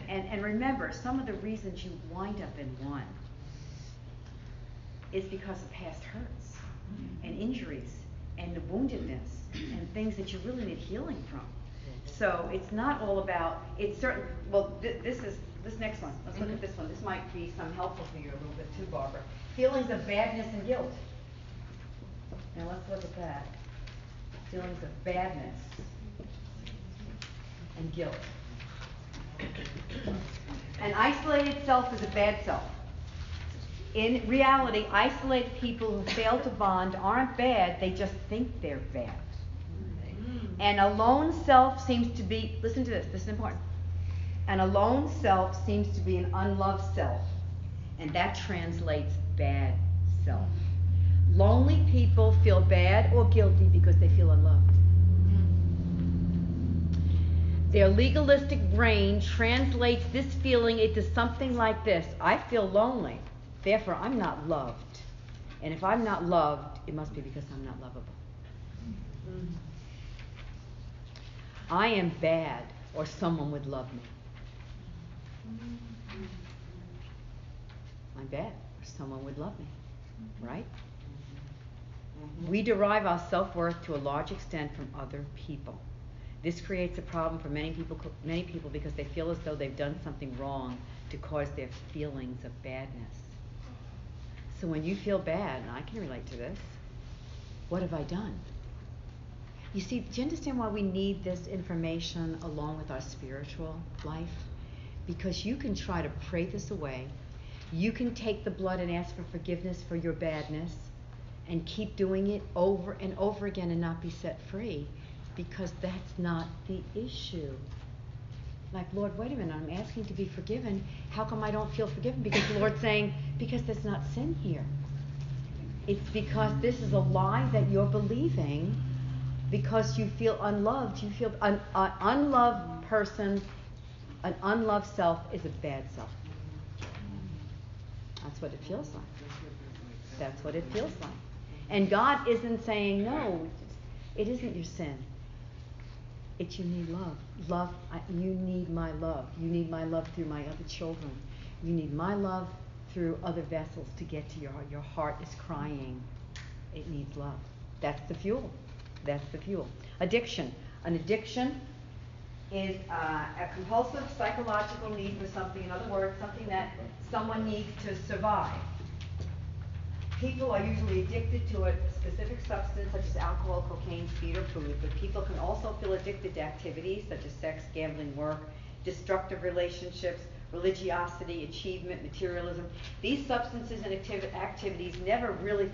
And, and remember, some of the reasons you wind up in one is because of past hurts mm-hmm. and injuries and the woundedness and things that you really need healing from. So it's not all about, it's certain, well, thi- this is, this next one, let's look at mm-hmm. this one. This might be some helpful for you a little bit too, Barbara. Feelings of badness and guilt. Now let's look at that. Feelings of badness and guilt. An isolated self is a bad self. In reality, isolated people who fail to bond aren't bad, they just think they're bad. And a lone self seems to be, listen to this, this is important. And a lone self seems to be an unloved self. And that translates bad self. Lonely people feel bad or guilty because they feel unloved. Their legalistic brain translates this feeling into something like this I feel lonely, therefore I'm not loved. And if I'm not loved, it must be because I'm not lovable. I am bad, or someone would love me. I'm bad, or someone would love me. Right? We derive our self worth to a large extent from other people. This creates a problem for many people, many people because they feel as though they've done something wrong to cause their feelings of badness. So when you feel bad, and I can relate to this, what have I done? You see, do you understand why we need this information along with our spiritual life? Because you can try to pray this away. You can take the blood and ask for forgiveness for your badness and keep doing it over and over again and not be set free because that's not the issue. Like, Lord, wait a minute, I'm asking to be forgiven. How come I don't feel forgiven? Because the Lord's saying, because there's not sin here. It's because this is a lie that you're believing because you feel unloved. You feel an an unloved person, an unloved self is a bad self. That's what it feels like. That's what it feels like. And God isn't saying, no, it isn't your sin. It's you need love. Love, I, you need my love. You need my love through my other children. You need my love through other vessels to get to your heart. Your heart is crying. It needs love. That's the fuel. That's the fuel. Addiction. An addiction is uh, a compulsive psychological need for something. In other words, something that someone needs to survive. People are usually addicted to a specific substance such as alcohol, cocaine, speed, or food, but people can also feel addicted to activities such as sex, gambling, work, destructive relationships, religiosity, achievement, materialism. These substances and activ- activities never really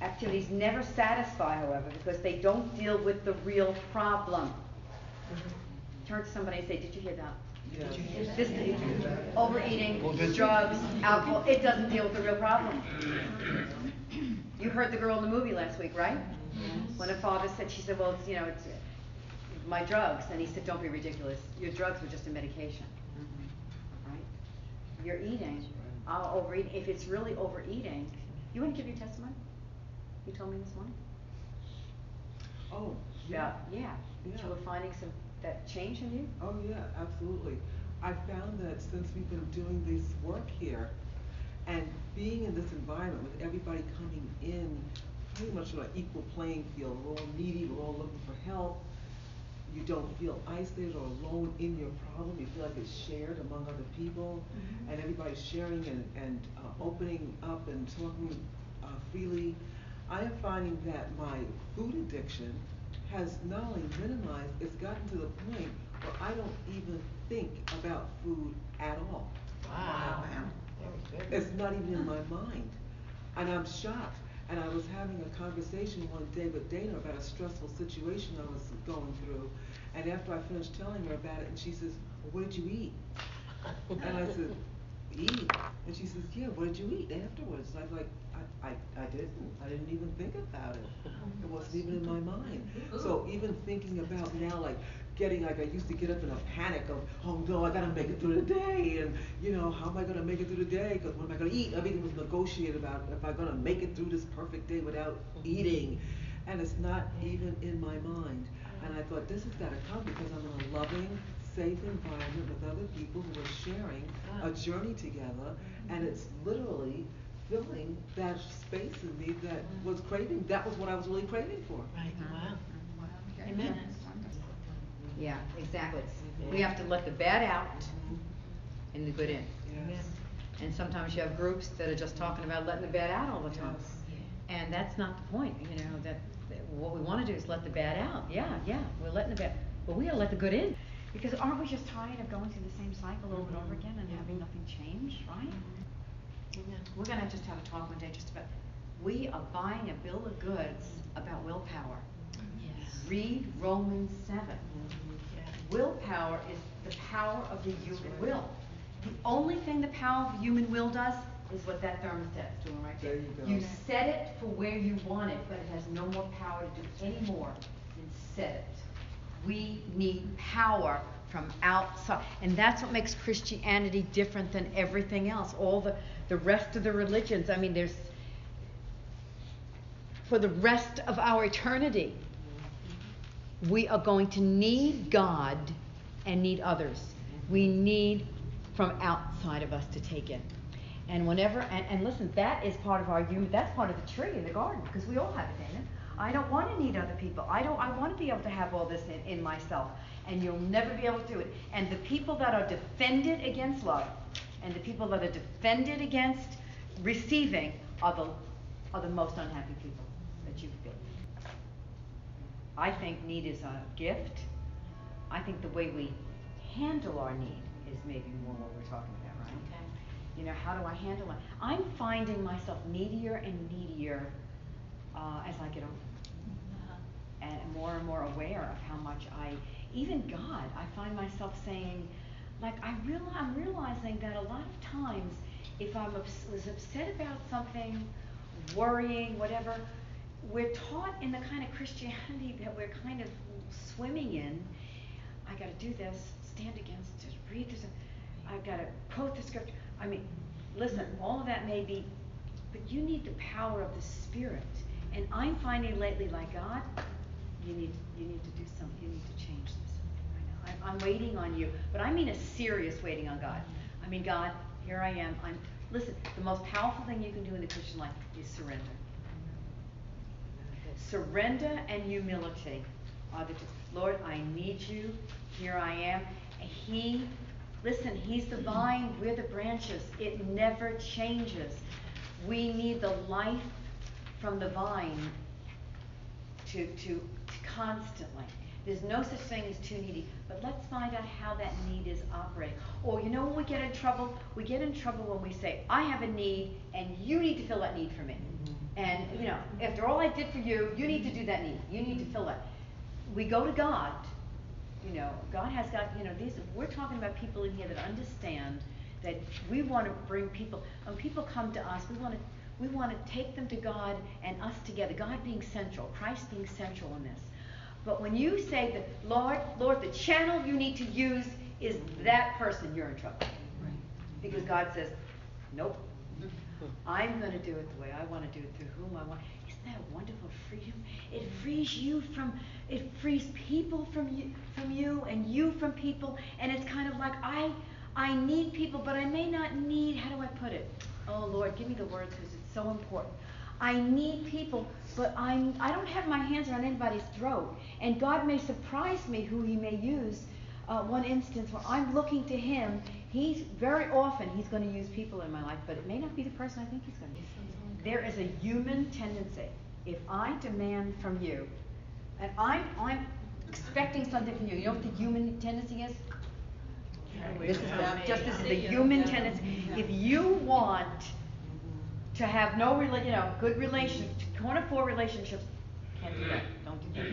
activities never satisfy, however, because they don't deal with the real problem. Mm-hmm. Turn to somebody and say, "Did you hear that?" Yes. This overeating, drugs, alcohol, it doesn't deal with the real problem. [CLEARS THROAT] You heard the girl in the movie last week, right? When her father said, she said, well, it's, you know, it's my drugs. And he said, don't be ridiculous. Your drugs were just a medication. Mm-hmm. Right? You're eating, I'll overeat. If it's really overeating, you want to give your testimony? You told me this morning? Oh, yeah. Yeah, yeah. That you were finding some, that change in you? Oh, yeah, absolutely. I found that since we've been doing this work here and being in this environment with everybody coming in pretty much on an equal playing field, we're all needy, we're all looking for help. You don't feel isolated or alone in your problem. You feel like it's shared among other people, and everybody's sharing and, and uh, opening up and talking uh, freely. I am finding that my food addiction has not only minimized, it's gotten to the point where I don't even think about food at all. Wow. Very. It's not even in my mind. And I'm shocked. And I was having a conversation one day with Dana about a stressful situation I was going through. And after I finished telling her about it, and she says, well, what did you eat? And I said, eat? And she says, yeah, what did you eat afterwards? And I was like, I, I, I didn't. I didn't even think about it. Wasn't even in my mind. So even thinking about now, like, getting, like, I used to get up in a panic of, oh no, I gotta make it through the day, and, you know, how am I gonna make it through the day? Because what am I gonna eat? Everything was negotiated about, if I'm gonna make it through this perfect day without eating. And it's not even in my mind. And I thought, this has gotta come because I'm in a loving, safe environment with other people who are sharing a ah. journey together, and it's literally filling that space in me that was craving, that was what I was really craving for. Right, uh-huh. wow. Amen. Yeah, exactly. We have to let the bad out and the good in. Yes. And sometimes you have groups that are just talking about letting the bad out all the time. Yes. And that's not the point, you know, that, that what we wanna do is let the bad out. Yeah, yeah, we're letting the bad, but we gotta let the good in. Because aren't we just tired of going through the same cycle over and over mm-hmm. again and having nothing change, right? We're gonna just have a talk one day just about, we are buying a bill of goods about willpower. Yes. Read Romans 7. Willpower is the power of the human will. The only thing the power of the human will does is what that thermostat's doing right there. There you go. You set it for where you want it, but it has no more power to do any more than set it. We need power from outside. And that's what makes Christianity different than everything else. All the, the rest of the religions, I mean, there's, for the rest of our eternity, we are going to need God and need others. We need from outside of us to take in. And whenever, and, and listen, that is part of our human, that's part of the tree in the garden, because we all have it in it. I don't want to need other people. I don't, I want to be able to have all this in, in myself. And you'll never be able to do it. And the people that are defended against love, and the people that are defended against receiving, are the, are the most unhappy people that you feel. I think need is a gift. I think the way we handle our need is maybe more what we're talking about, right? Okay. You know, how do I handle it? I'm finding myself needier and needier uh, as I get older, Uh-huh. and more and more aware of how much I, even God, I find myself saying, like I real, I'm realizing that a lot of times, if I'm was upset about something, worrying, whatever, we're taught in the kind of Christianity that we're kind of swimming in. I got to do this, stand against it, read this. I've got to quote the scripture. I mean, listen, all of that may be, but you need the power of the Spirit. And I'm finding lately, like God, you need you need to do something. You need to change this right now. I'm, I'm waiting on you, but I mean a serious waiting on God. I mean, God, here I am. I'm listen. The most powerful thing you can do in the Christian life is surrender. Surrender and humility are the two. Lord, I need you. Here I am. He, listen, He's the vine, we're the branches. It never changes. We need the life from the vine to, to constantly. There's no such thing as too needy, but let's find out how that need is operating. Or you know when we get in trouble? We get in trouble when we say, I have a need and you need to fill that need for me. Mm-hmm. And you know, after all I did for you, you need to do that need. You need to fill that. We go to God. You know, God has got, you know, these we're talking about people in here that understand that we want to bring people when people come to us, we want to we want to take them to God and us together, God being central, Christ being central in this. But when you say that, Lord, Lord, the channel you need to use is that person, you're in trouble. Because God says, nope. I'm going to do it the way I want to do it through whom I want. Isn't that wonderful freedom? It frees you from, it frees people from you, from you, and you from people. And it's kind of like I, I need people, but I may not need. How do I put it? Oh Lord, give me the words because it's so important. I need people, but I'm, I don't have my hands around anybody's throat. And God may surprise me who He may use. Uh, one instance where I'm looking to Him, He's very often He's going to use people in my life, but it may not be the person I think He's going to use. There is a human tendency. If I demand from you, and I'm, I'm expecting something from you, you know what the human tendency is? This is just this is the human tendency. If you want to have no rela- you know, good relations, corner four relationships, can't do that. Don't do that.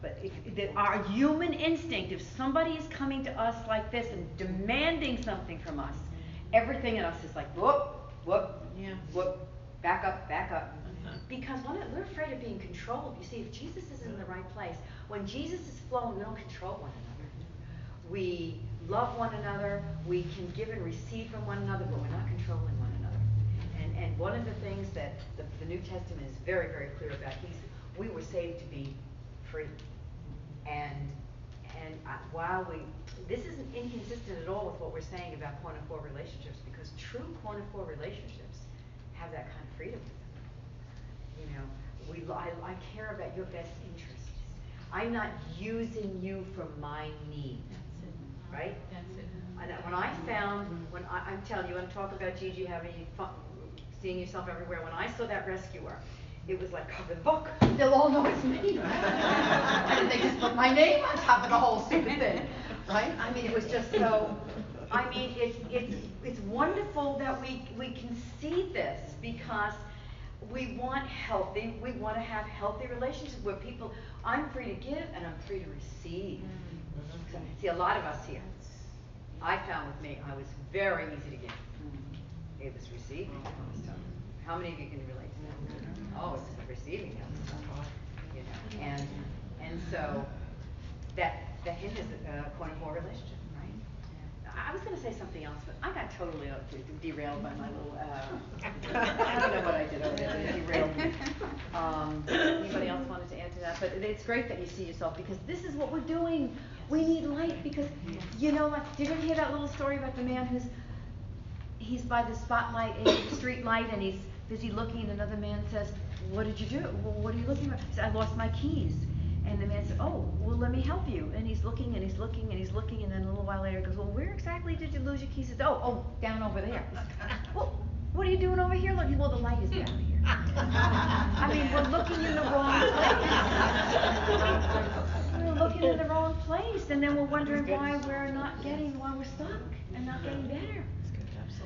But if, the, our human instinct, if somebody is coming to us like this and demanding something from us, everything in us is like, whoop, whoop, Yeah. whoop, back up, back up. Mm-hmm. Because one of- we're afraid of being controlled. You see, if Jesus is in the right place, when Jesus is flowing, we don't control one another. We love one another, we can give and receive from one another, but we're not controlling one another. And, and one of the things that the, the New Testament is very, very clear about, he's, we were saved to be free. And, and I, while we, this isn't inconsistent at all with what we're saying about corner four relationships, because true corner four relationships have that kind of freedom. You know, we, I, I care about your best interests. I'm not using you for my needs, right? That's it. And when I found, when I, I'm telling you, I'm talking about Gigi having fun, seeing yourself everywhere. When I saw that rescuer, it was like cover the book. They'll all know it's me. [LAUGHS] and they just put my name on top of the whole stupid thing, right? I mean, it was just so. I mean, it's it's it's wonderful that we we can see this because we want healthy, we want to have healthy relationships where people, I'm free to give and I'm free to receive. Mm-hmm. So, See, a lot of us here, I found with me, I was very easy to give. It was receiving that was tough. How many of you can relate to that? Oh, it's receiving that was tough, you know, and, and so, that, that hinders a quote unquote relationship, right? I was gonna say something else, but I got totally uh, derailed by my little, uh, [LAUGHS] I don't know what I did over there, derailed me. Um, anybody else wanted to add to that? But it's great that you see yourself, because this is what we're doing. We need light, because, you know, like, did you ever hear that little story about the man who's, he's by the spotlight, in the street light, and he's busy looking, and another man says, what did you do? Well, what are you looking for? He said, I lost my keys. And the man said, oh, well, let me help you. And he's looking, and he's looking, and he's looking, and then a little while later he goes, well, where exactly did you lose your keys? He says, oh, oh, down over there. well, what are you doing over here? Look, well, the light is down here. I mean, we're looking in the wrong place. We're looking in the wrong place, and then we're wondering why we're not getting, why we're stuck and not getting better.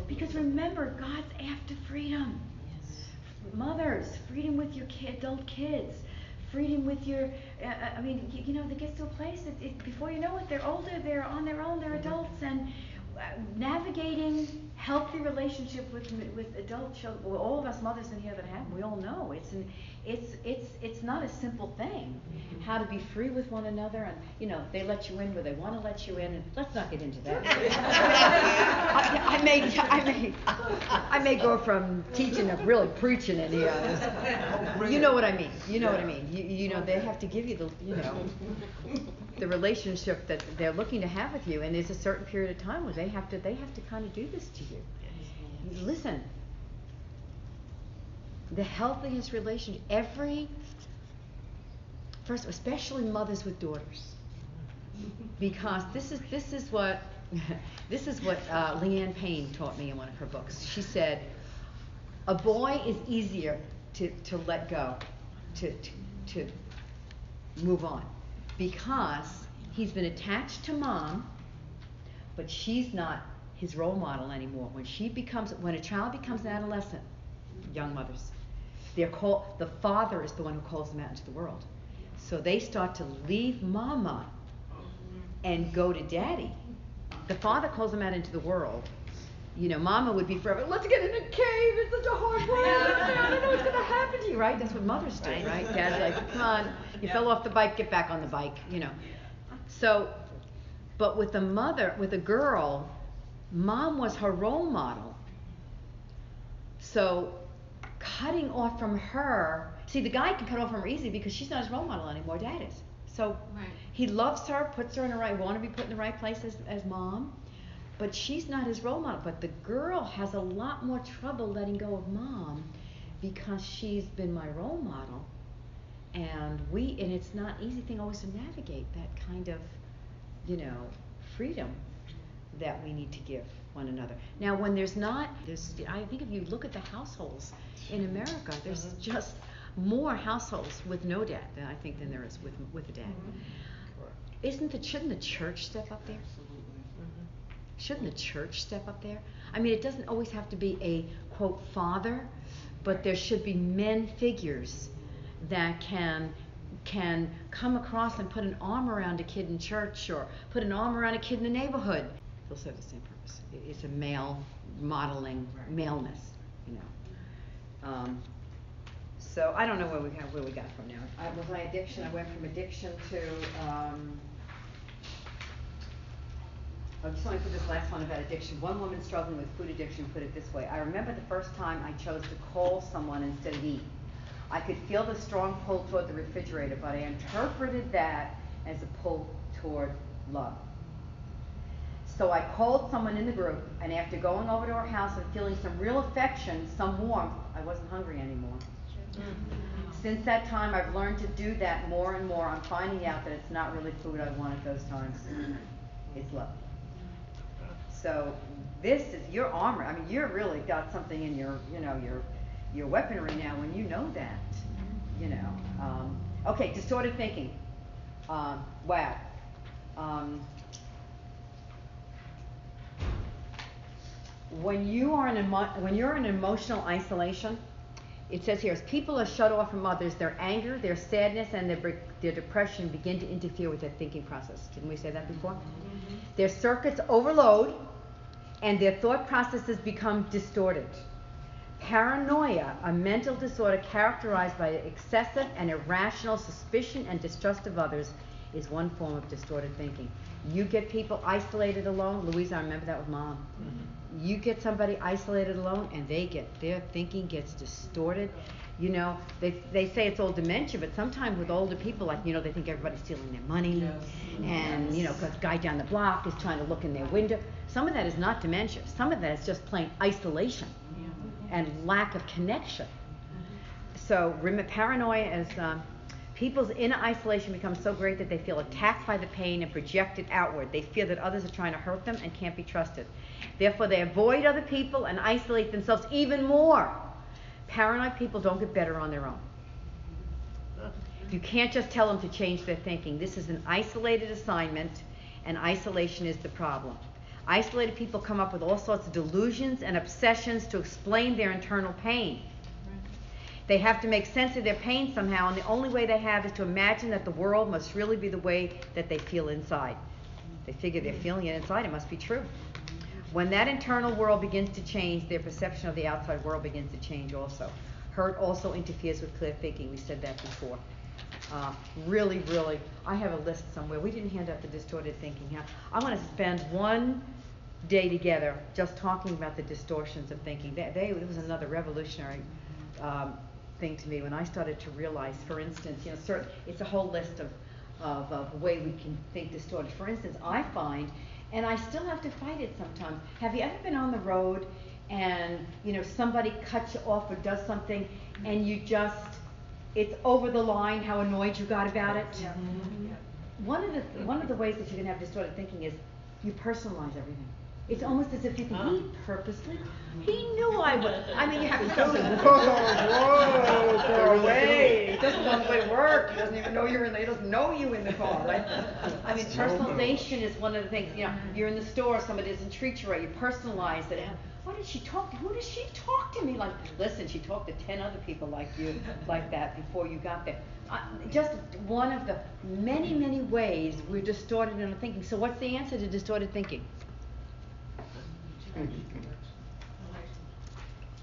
Because remember, God's after freedom. Mothers, freedom with your ki- adult kids, freedom with your, uh, uh, I mean, you, you know, they get to a place that it, before you know it, they're older, they're on their own, they're adults, and uh, navigating healthy relationship with with adult children. Well, all of us mothers in here that have, we all know it's an, it's it's it's not a simple thing. How to be free with one another, and you know, they let you in where they want to let you in, and let's not get into that. [LAUGHS] I, I may I may I may go from teaching to really preaching in here. You know what I mean. You know what I mean. You, you know, they have to give you the, you know, the relationship that they're looking to have with you, and there's a certain period of time where they have to, they have to kind of do this to you. Listen, the healthiest relationship, every, first, especially mothers with daughters, because this is this is what [LAUGHS] this is what uh, Leanne Payne taught me in one of her books. She said, a boy is easier to, to let go, to, to, to move on, because he's been attached to mom, but she's not his role model anymore. When she becomes, when a child becomes an adolescent, young mothers, they're called, the father is the one who calls them out into the world. So they start to leave mama and go to daddy. The father calls them out into the world. You know, mama would be forever, let's get in a cave, it's such a hard world, I don't know what's gonna happen to you, right? That's what mothers do, right? Dad's like, come on, you fell off the bike, get back on the bike, you know. So, but with a mother, with a girl, mom was her role model. So, cutting off from her, see, the guy can cut off from her easy because she's not his role model anymore, dad is. So, Right. he loves her, puts her in the right, want to be put in the right place as, as mom, but she's not his role model. But the girl has a lot more trouble letting go of mom because she's been my role model. And we, and it's not easy thing always to navigate that kind of, you know, freedom that we need to give one another. Now, when there's not, there's, I think if you look at the households in America, there's just more households with no dad than I think than there is with with a dad. Isn't the shouldn't the church step up there? Shouldn't the church step up there? I mean, it doesn't always have to be a quote father, but there should be men figures that can can come across and put an arm around a kid in church or put an arm around a kid in the neighborhood. They'll serve the same purpose. I- It's a male modeling maleness, you know. Um, so I don't know where we got where we got from now. I, was I addiction? I went from addiction to. Um, I just want to put this last one about addiction. One woman struggling with food addiction put it this way I remember the first time I chose to call someone instead of eat. I could feel the strong pull toward the refrigerator, but I interpreted that as a pull toward love. So I called someone in the group, and after going over to her house and feeling some real affection, some warmth, I wasn't hungry anymore. Since that time, I've learned to do that more and more. I'm finding out that it's not really food I want at those times. It's love. So this is your armor. I mean, you're really got something in your, you know, your, your weaponry now when you know that. You know. Um, okay, distorted thinking. Um, wow. Um, when you are in emo- when you're in emotional isolation, it says here, as people are shut off from others, their anger, their sadness, and their, their depression begin to interfere with their thinking process. Didn't we say that before? Mm-hmm. Their circuits overload, and their thought processes become distorted. Paranoia, a mental disorder characterized by excessive and irrational suspicion and distrust of others, is one form of distorted thinking. You get people isolated alone. Louise, I remember that with mom. You get somebody isolated alone, and they get their thinking gets distorted. You know, they, they say it's old dementia, but sometimes with older people, like you know, they think everybody's stealing their money, Yes. and you know, because guy down the block is trying to look in their window. Some of that is not dementia. Some of that is just plain isolation and lack of connection. So rem- paranoia is um, people's inner isolation becomes so great that they feel attacked by the pain and project it outward. They feel that others are trying to hurt them and can't be trusted. Therefore, they avoid other people and isolate themselves even more. Paranoid people don't get better on their own. You can't just tell them to change their thinking. This is an isolated assignment, and isolation is the problem. Isolated people come up with all sorts of delusions and obsessions to explain their internal pain. They have to make sense of their pain somehow, and the only way they have is to imagine that the world must really be the way that they feel inside. They figure they're feeling it inside, it must be true. When that internal world begins to change, their perception of the outside world begins to change also. Hurt also interferes with clear thinking. We said that before. Uh, really, really, I have a list somewhere. We didn't hand out the distorted thinking. Huh? I want to spend one day together just talking about the distortions of thinking. They, they, it was another revolutionary um, thing to me when I started to realize, for instance, you know, certain, it's a whole list of, of, of way we can think distorted. For instance, I find, and I still have to fight it sometimes. Have you ever been on the road and you know somebody cuts you off or does something, and you just it's over the line how annoyed you got about it? Mm-hmm. One of the one of the ways that you can have distorted thinking is you personalize everything. It's almost as if you think he purposely. He knew I would. I mean, you have to [LAUGHS] go. Whoa, whoa, [LAUGHS] go away. [LAUGHS] He doesn't know the way to work. He doesn't even know you're in. The, he doesn't know you in the car, right? I mean, personalization is one of the things. You know, you're in the store, somebody doesn't treat you right. You personalize it. Why did she talk? To, who does she talk to me like? Listen, she talked to ten other people like you, like that before you got there. Uh, just one of the many, many ways we're distorted in our thinking. So, what's the answer to distorted thinking?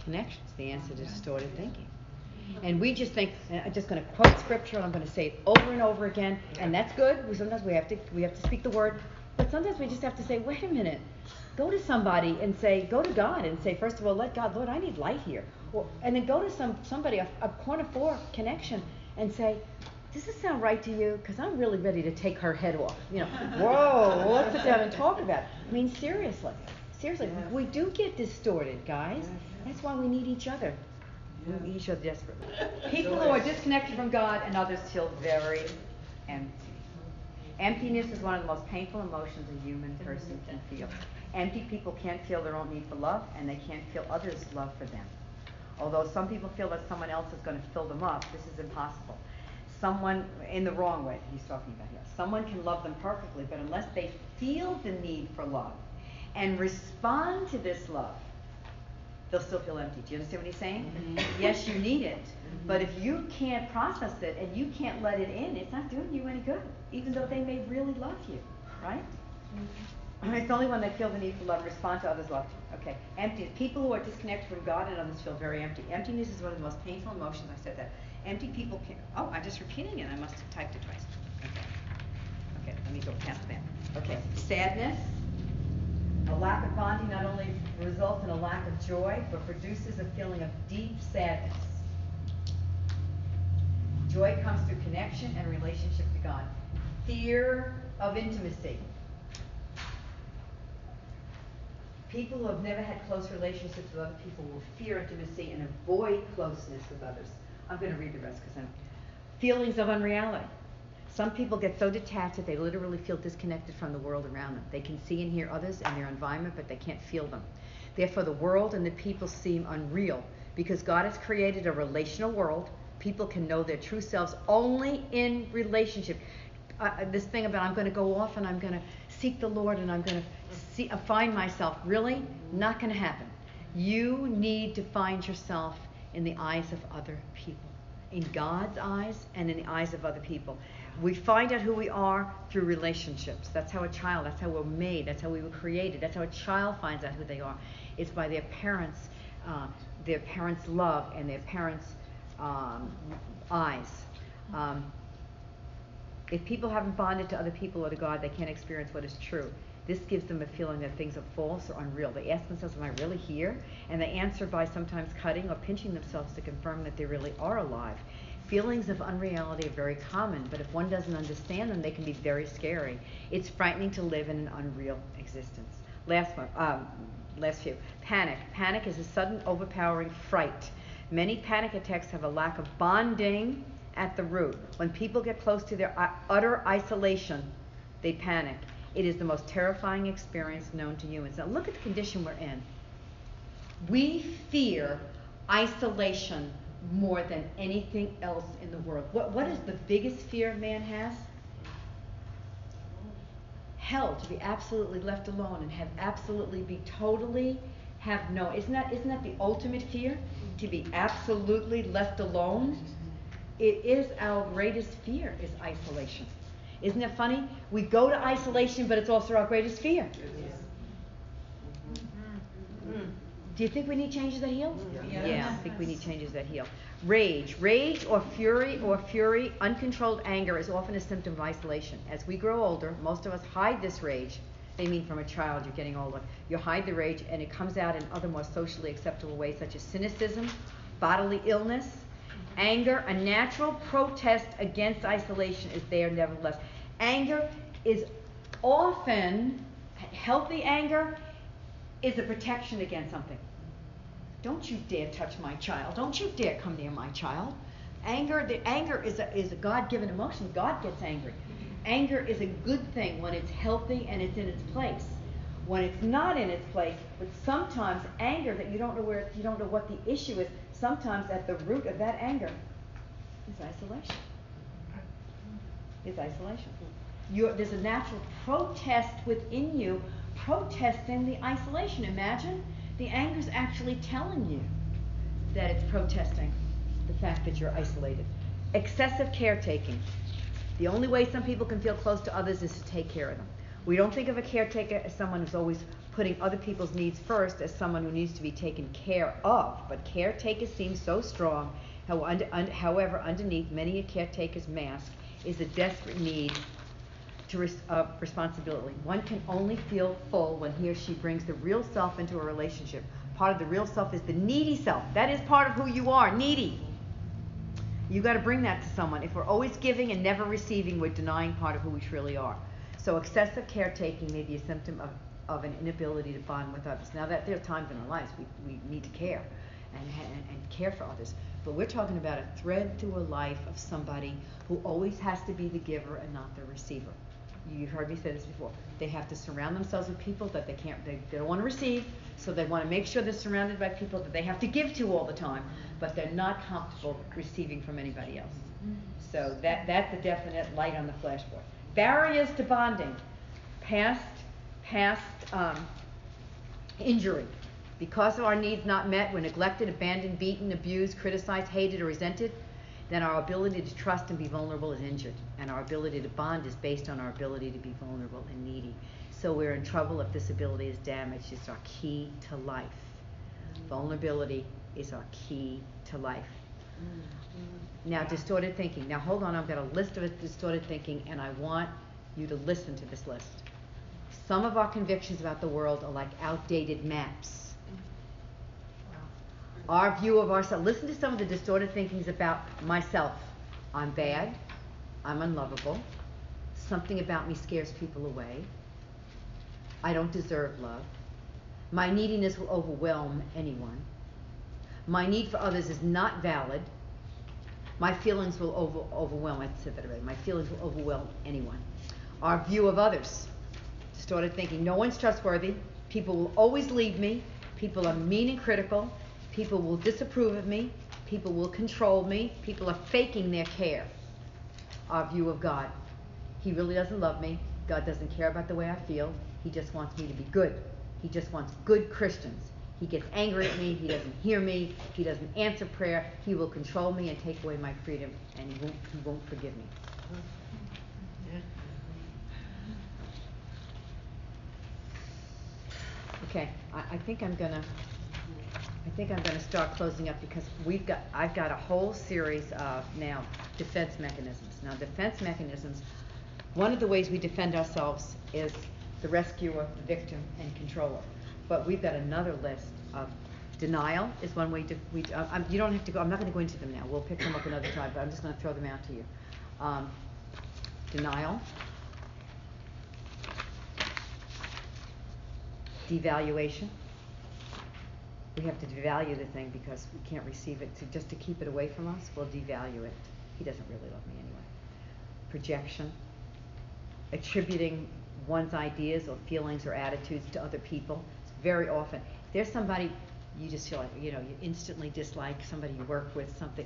Connections, the answer to distorted thinking. And we just think, I'm just going to quote scripture, and I'm going to say it over and over again, and that's good. We, sometimes we have to we have to speak the word, but sometimes we just have to say, wait a minute, go to somebody and say, go to God and say, first of all, let God, Lord, I need light here, or, and then go to some somebody a, a corner four connection and say, does this sound right to you? Because I'm really ready to take her head off. You know, [LAUGHS] whoa, well, let's sit down and talk about it. I mean, seriously, seriously, we do get distorted, guys. That's why we need each other. We need each other desperately. [LAUGHS] People who are disconnected from God and others feel very empty. Emptiness is one of the most painful emotions a human person can feel. Empty people can't feel their own need for love, and they can't feel others' love for them. Although some people feel that someone else is going to fill them up, this is impossible. Someone, in the wrong way, he's talking about here. Someone can love them perfectly, but unless they feel the need for love and respond to this love, they'll still feel empty. Do you understand what he's saying? Mm-hmm. Yes, you need it. Mm-hmm. But if you can't process it and you can't let it in, it's not doing you any good, even though they may really love you, right? Mm-hmm. It's the only one they feel the need for love, and respond to others' love. Okay, empty. People who are disconnected from God and others feel very empty. Emptiness is one of the most painful emotions. I said that. Empty people can. Oh, I'm just repeating it. I must have typed it twice. Okay. Okay, let me go past that. Okay, sadness. A lack of bonding not only results in a lack of joy, but produces a feeling of deep sadness. Joy comes through connection and relationship to God. Fear of intimacy. People who have never had close relationships with other people will fear intimacy and avoid closeness with others. I'm going to read the rest because I'm. Feelings of unreality. Some people get so detached that they literally feel disconnected from the world around them. They can see and hear others and their environment, but they can't feel them. Therefore, the world and the people seem unreal because God has created a relational world. People can know their true selves only in relationship. Uh, this thing about I'm going to go off and I'm going to seek the Lord and I'm going to uh, find myself really not going to happen. You need to find yourself in the eyes of other people, in God's eyes and in the eyes of other people. We find out who we are through relationships. That's how a child, that's how we're made, that's how we were created, that's how a child finds out who they are. It's by their parents, uh, their parents' love and their parents' um, eyes. Um, if people haven't bonded to other people or to God, they can't experience what is true. This gives them a feeling that things are false or unreal. They ask themselves, Am I really here? And they answer by sometimes cutting or pinching themselves to confirm that they really are alive. Feelings of unreality are very common, but if one doesn't understand them, they can be very scary. It's frightening to live in an unreal existence. Last one, um, last few. Panic. Panic is a sudden, overpowering fright. Many panic attacks have a lack of bonding at the root. When people get close to their uh, utter isolation, they panic. It is the most terrifying experience known to humans. Now, look at the condition we're in. We fear isolation more than anything else in the world. What, what is the biggest fear man has? Hell, to be absolutely left alone and have absolutely be totally have no. Isn't that isn't that the ultimate fear? To be absolutely left alone. It is our greatest fear is isolation. Isn't it funny? We go to isolation, but it's also our greatest fear. Do you think we need changes that heal? Yeah. Yeah, I think we need changes that heal. Rage. Rage or fury or fury, uncontrolled anger is often a symptom of isolation. As we grow older, most of us hide this rage. They mean from a child, you're getting older. You hide the rage and it comes out in other more socially acceptable ways such as cynicism, bodily illness, anger. A natural protest against isolation is there nevertheless. Anger is often, healthy anger is a protection against something. Don't you dare touch my child. Don't you dare come near my child. Anger, the anger is a, is a God-given emotion. God gets angry. Anger is a good thing when it's healthy and it's in its place. When it's not in its place, but sometimes anger that you don't know where you don't know what the issue is. Sometimes at the root of that anger is isolation. Is isolation. You're, there's a natural protest within you, protesting the isolation. Imagine the anger is actually telling you that it's protesting the fact that you're isolated. Excessive caretaking. The only way some people can feel close to others is to take care of them. We don't think of a caretaker as someone who's always putting other people's needs first, as someone who needs to be taken care of. But caretaker seems so strong. However, underneath many a caretaker's mask is a desperate need res, uh, responsibility. One can only feel full when he or she brings the real self into a relationship. Part of the real self is the needy self. That is part of who you are, needy. You got to bring that to someone. If we're always giving and never receiving, we're denying part of who we truly are. So excessive caretaking may be a symptom of, of an inability to bond with others. Now that there are times in our lives we, we need to care and, and, and care for others. But we're talking about a thread through a life of somebody who always has to be the giver and not the receiver. You've heard me say this before. They have to surround themselves with people that they can't, they, they don't want to receive, so they want to make sure they're surrounded by people that they have to give to all the time, but they're not comfortable receiving from anybody else. So that, that's a definite light on the flashboard. Barriers to bonding. Past, past um, injury. Because of our needs not met, we're neglected, abandoned, beaten, abused, criticized, hated, or resented, then our ability to trust and be vulnerable is injured. And our ability to bond is based on our ability to be vulnerable and needy. So we're in trouble if this ability is damaged. It's our key to life. Vulnerability is our key to life. Now, distorted thinking. Now, hold on, I've got a list of distorted thinking, and I want you to listen to this list. Some of our convictions about the world are like outdated maps. Our view of ourselves. Listen to some of the distorted thinkings about myself. I'm bad. I'm unlovable. Something about me scares people away. I don't deserve love. My neediness will overwhelm anyone. My need for others is not valid. My feelings will over, overwhelm, I said that already. My feelings will overwhelm anyone. Our view of others. Distorted thinking. No one's trustworthy. People will always leave me. People are mean and critical. People will disapprove of me. People will control me. People are faking their care. Our view of God. He really doesn't love me. God doesn't care about the way I feel. He just wants me to be good. He just wants good Christians. He gets angry at me, he doesn't hear me, he doesn't answer prayer, he will control me and take away my freedom, and he won't, he won't forgive me. Okay, I, I think I'm gonna, I think I'm gonna start closing up because we've got, I've got a whole series of now defense mechanisms. Now, defense mechanisms, one of the ways we defend ourselves is the rescuer, the victim, and controller. But we've got another list of denial is one way to, we, uh, I'm, you don't have to go, I'm not gonna go into them now, we'll pick them up another time, but I'm just gonna throw them out to you. Um, denial, devaluation. We have to devalue the thing because we can't receive it. So just to keep it away from us, we'll devalue it. He doesn't really love me anyway. Projection. Attributing one's ideas or feelings or attitudes to other people. It's very often. If there's somebody you just feel like, you know, you instantly dislike, somebody you work with, something.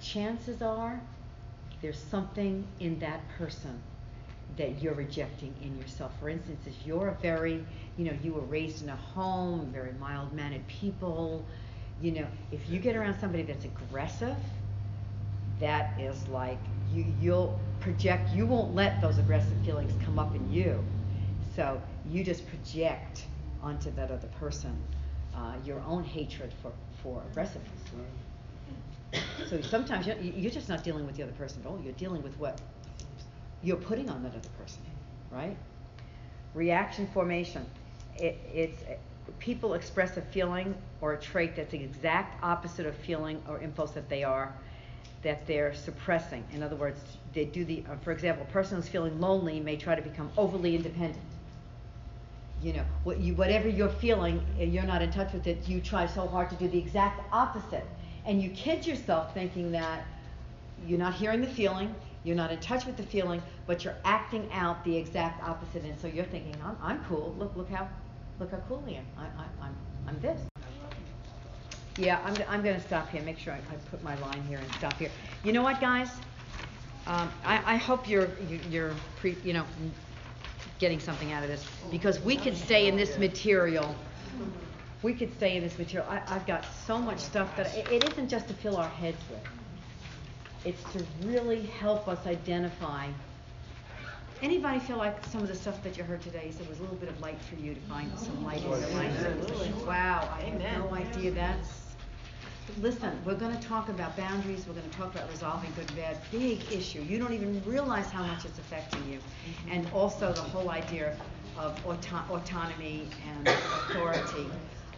Chances are there's something in that person that you're rejecting in yourself. For instance, if you're a very, you know, you were raised in a home, very mild mannered people, you know, if you get around somebody that's aggressive, that is like you you'll project you won't let those aggressive feelings come up in you. So you just project onto that other person uh, your own hatred for, for aggressiveness. So sometimes you're, you're just not dealing with the other person at all. You're dealing with what you're putting on that other person, right? Reaction formation. It, it's people express a feeling or a trait that's the exact opposite of feeling or impulse that they are that they're suppressing. In other words, they do the. Uh, for example, a person who's feeling lonely may try to become overly independent. You know, what you, whatever you're feeling, you're not in touch with it. You try so hard to do the exact opposite, and you kid yourself thinking that you're not hearing the feeling, you're not in touch with the feeling, but you're acting out the exact opposite. And so you're thinking, I'm, I'm cool. Look, look how, look how cool I am. I, I, I'm, I'm this. Yeah, I'm, I'm going to stop here. Make sure I, I put my line here and stop here. You know what, guys? Um, I, I hope you're, you- you're, pre, you know, getting something out of this because we could stay in this material. We could stay in this material. I, I've got so much stuff that it isn't just to fill our heads with. It's to really help us identify. Anybody feel like some of the stuff that you heard today said was a little bit of light for you to find some light in your life? Absolutely. Wow, I had no idea that's. Listen, we're going to talk about boundaries. We're going to talk about resolving good and bad. Big issue. You don't even realize how much it's affecting you, and also the whole idea of auto- autonomy and authority.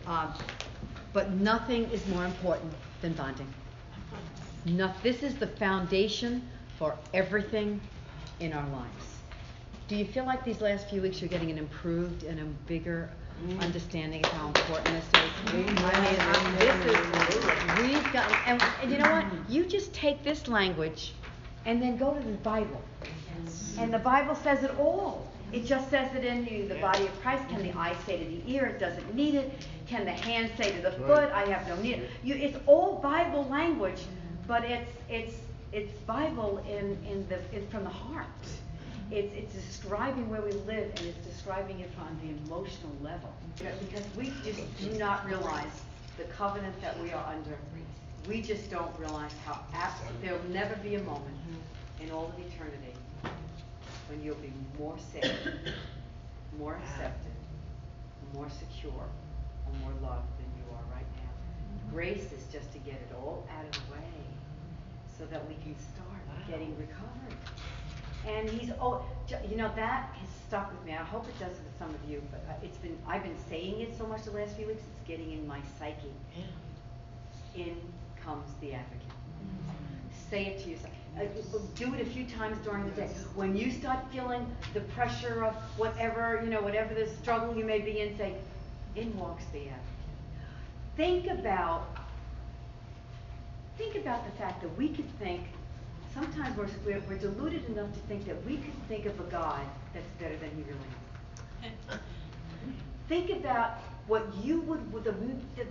Um, but nothing is more important than bonding. No, this is the foundation for everything in our lives. Do you feel like these last few weeks you're getting an improved and a bigger mm. understanding of how important this is? I mean, I- this is, we've got, and, and you know what? Mm. You just take this language and then go to the Bible. And the Bible says it all. It just says it in you, the body of Christ. Can the eye say to the ear, it doesn't need it? Can the hand say to the foot, I have no need? You, it's all Bible language, but it's it's it's Bible in in the from the heart. It's it's describing where we live and it's describing it on the emotional level. Because we just do not realize the covenant that we are under. We just don't realize how there'll never be a moment in all of eternity when you'll be more safe, more accepted, more secure, or more loved than you are right now. Grace is just to get it all out of the way so that we can start getting recovered. And he's, oh, you know, that has stuck with me. I hope it does with some of you, but uh, it's been, I've been saying it so much the last few weeks, it's getting in my psyche. In comes the advocate. Say it to yourself. Uh, do it a few times during the day. When you start feeling the pressure of whatever, you know, whatever the struggle you may be in, say, in walks the advocate. Think about, think about the fact that we could think, sometimes we're, we're, we're deluded enough to think that we could think of a God that's better than he really is. Think about what you would, the, the,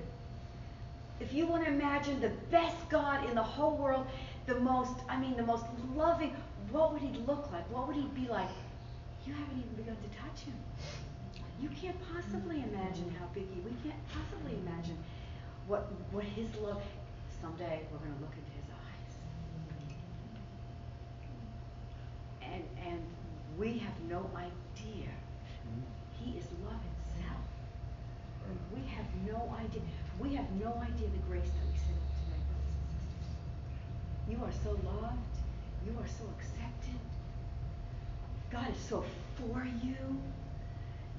if you want to imagine the best God in the whole world, the most, I mean, the most loving, what would he look like? What would he be like? You haven't even begun to touch him. You can't possibly imagine how big he, we can't possibly imagine what, what his love, someday we're gonna look into his eyes. And, and we have no idea. He is love itself. We have no idea, we have no idea the grace that we in today, brothers and sisters. You are so loved, you are so accepted. God is so for you.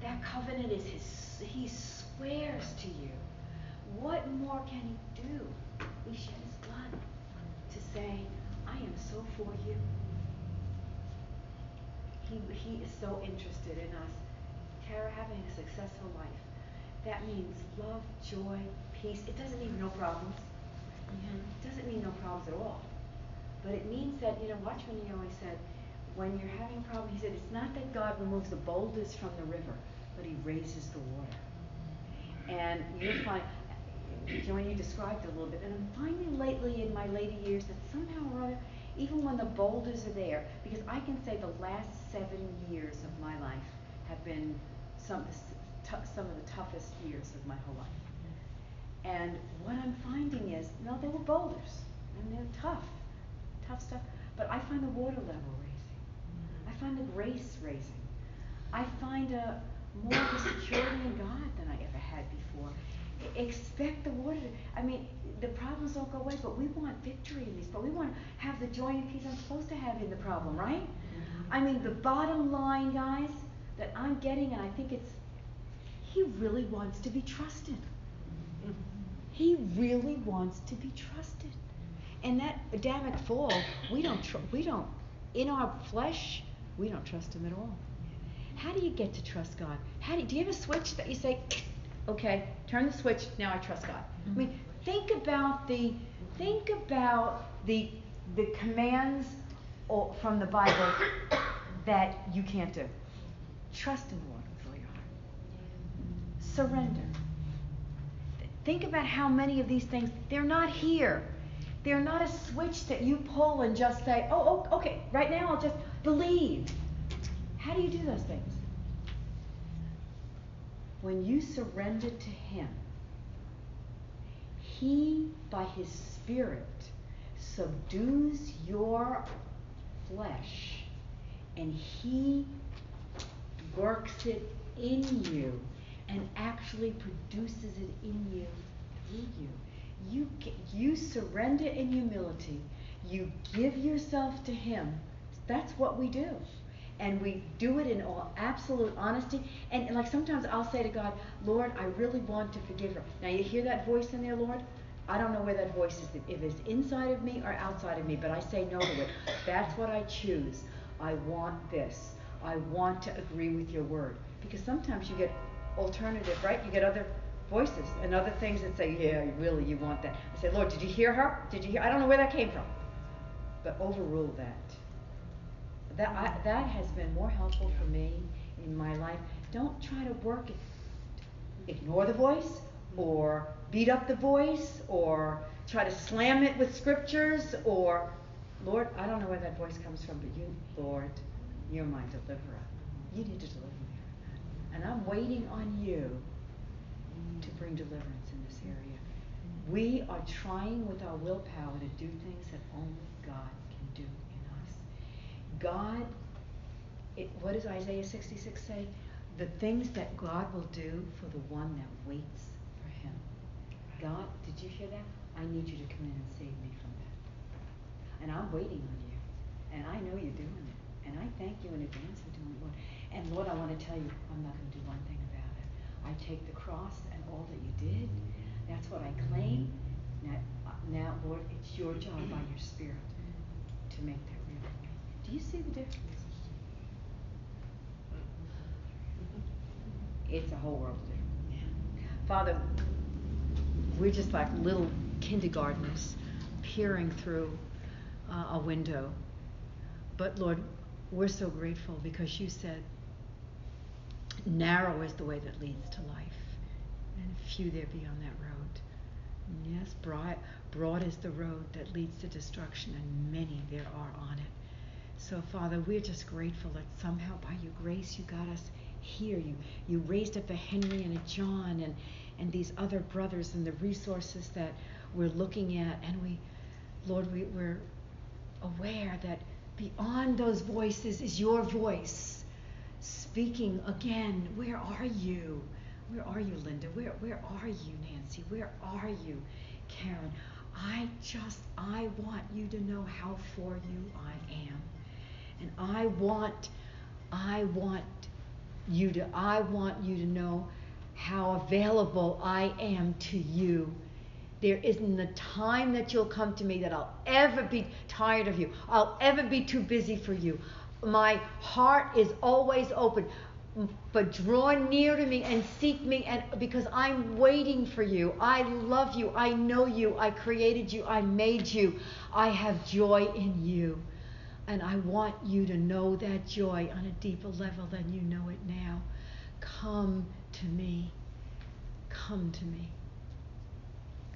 That covenant is his, he swears to you. What more can he do? He shed his blood to say, I am so for you. He, he is so interested in us. Tara having a successful life. That means love, joy, peace. It doesn't mean no problems. Mm-hmm. It doesn't mean no problems at all. But it means that, you know, Watchman he always said, when you're having problems, he said, it's not that God removes the boulders from the river, but he raises the water. Mm-hmm. And you find, Joanne, you described a little bit, and I'm finding lately in my later years that somehow or other, even when the boulders are there, because I can say the last seven years of my life have been some, some of the toughest years of my whole life. And what I'm finding is, no, they were boulders, and they're tough, tough stuff. But I find the water level raising. I find the grace raising. I find a more of a security in God than I ever Expect the water to, I mean, the problems don't go away, but we want victory in these, but we want to have the joy and peace I'm supposed to have in the problem, right? Mm-hmm. I mean, the bottom line, guys, that I'm getting, and I think it's, he really wants to be trusted. He really wants to be trusted. And that Adamic fall, we don't, tr- we don't, in our flesh, we don't trust him at all. How do you get to trust God? How do you, do you have a switch that you say, okay, turn the switch, now I trust God? I mm-hmm. mean, think about the, think about the, the commands o- from the Bible [COUGHS] that you can't do. Trust in the Lord with all your heart. Surrender. Think about how many of these things, they're not here. They're not a switch that you pull and just say, oh, oh, okay, right now I'll just believe. How do you do those things? When you surrender to Him, He, by His Spirit, subdues your flesh and He works it in you and actually produces it in you through you. You, you surrender in humility. You give yourself to Him. That's what we do. And we do it in all absolute honesty. And, and like sometimes I'll say to God, Lord, I really want to forgive her. Now you hear that voice in there, Lord? I don't know where that voice is, if it's inside of me or outside of me, but I say no to it. That's what I choose. I want this. I want to agree with your word. Because sometimes you get alternative, right? You get other voices and other things that say, yeah, really, you want that. I say, Lord, did you hear her? Did you hear? I don't know where that came from. But overrule that. That, I, that has been more helpful for me in my life. Don't try to work it. Ignore the voice or beat up the voice or try to slam it with scriptures or, Lord, I don't know where that voice comes from, but you, Lord, you're my deliverer. You need to deliver me. And I'm waiting on you to bring deliverance in this area. We are trying with our willpower to do things that only God can do in us. God, it, what does Isaiah 66 say? The things that God will do for the one that waits for him. God, did you hear that? I need you to come in and save me from that. And I'm waiting on you. And I know you're doing it. And I thank you in advance for doing it. And Lord, I want to tell you, I'm not going to do one thing about it. I take the cross and all that you did. That's what I claim. Now, uh, now, Lord, it's your job by your Spirit to make that. Do you see the difference? It's a whole world of difference. Father, we're just like little kindergartners peering through uh, a window. But Lord, we're so grateful because you said, narrow is the way that leads to life, and few there be on that road. And yes, broad, broad is the road that leads to destruction, and many there are on it. So, Father, we're just grateful that somehow by your grace you got us here. You you raised up a Henry and a John and and these other brothers and the resources that we're looking at and we Lord we, we're aware that beyond those voices is your voice speaking again. Where are you? Where are you, Linda? Where where are you, Nancy? Where are you, Karen? I just I want you to know how for you I am. And I want I want you to I want you to know how available I am to you. There isn't a time that you'll come to me that I'll ever be tired of you. I'll ever be too busy for you. My heart is always open. But draw near to me and seek me and because I'm waiting for you. I love you. I know you. I created you. I made you. I have joy in you. And I want you to know that joy on a deeper level than you know it now. Come to me. Come to me.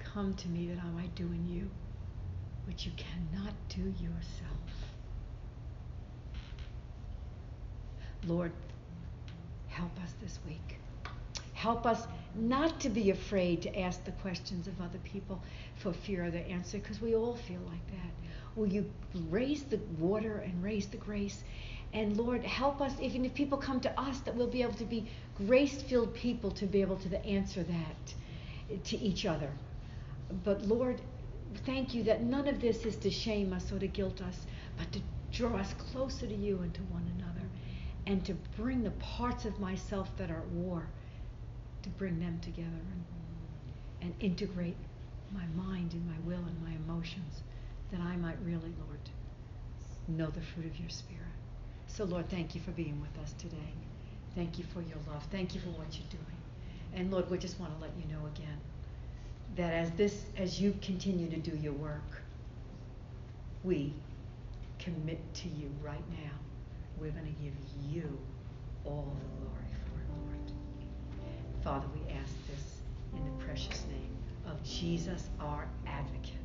Come to me that I might do in you what you cannot do yourself. Lord, help us this week. Help us not to be afraid to ask the questions of other people for fear of the answer, because we all feel like that. Will you raise the water and raise the grace? And Lord, help us, even if people come to us, that we'll be able to be grace filled people to be able to answer that to each other. But Lord, thank you that none of this is to shame us or to guilt us, but to draw us closer to you and to one another, and to bring the parts of myself that are at war, to bring them together and, and integrate my mind and my will and my emotions, that I might really, Lord, know the fruit of your Spirit. So, Lord, thank you for being with us today. Thank you for your love. Thank you for what you're doing. And Lord, we just want to let you know again that as this as you continue to do your work, we commit to you right now. We're going to give you all the glory for it, Lord. Father, we ask this in the precious name of Jesus, our advocate.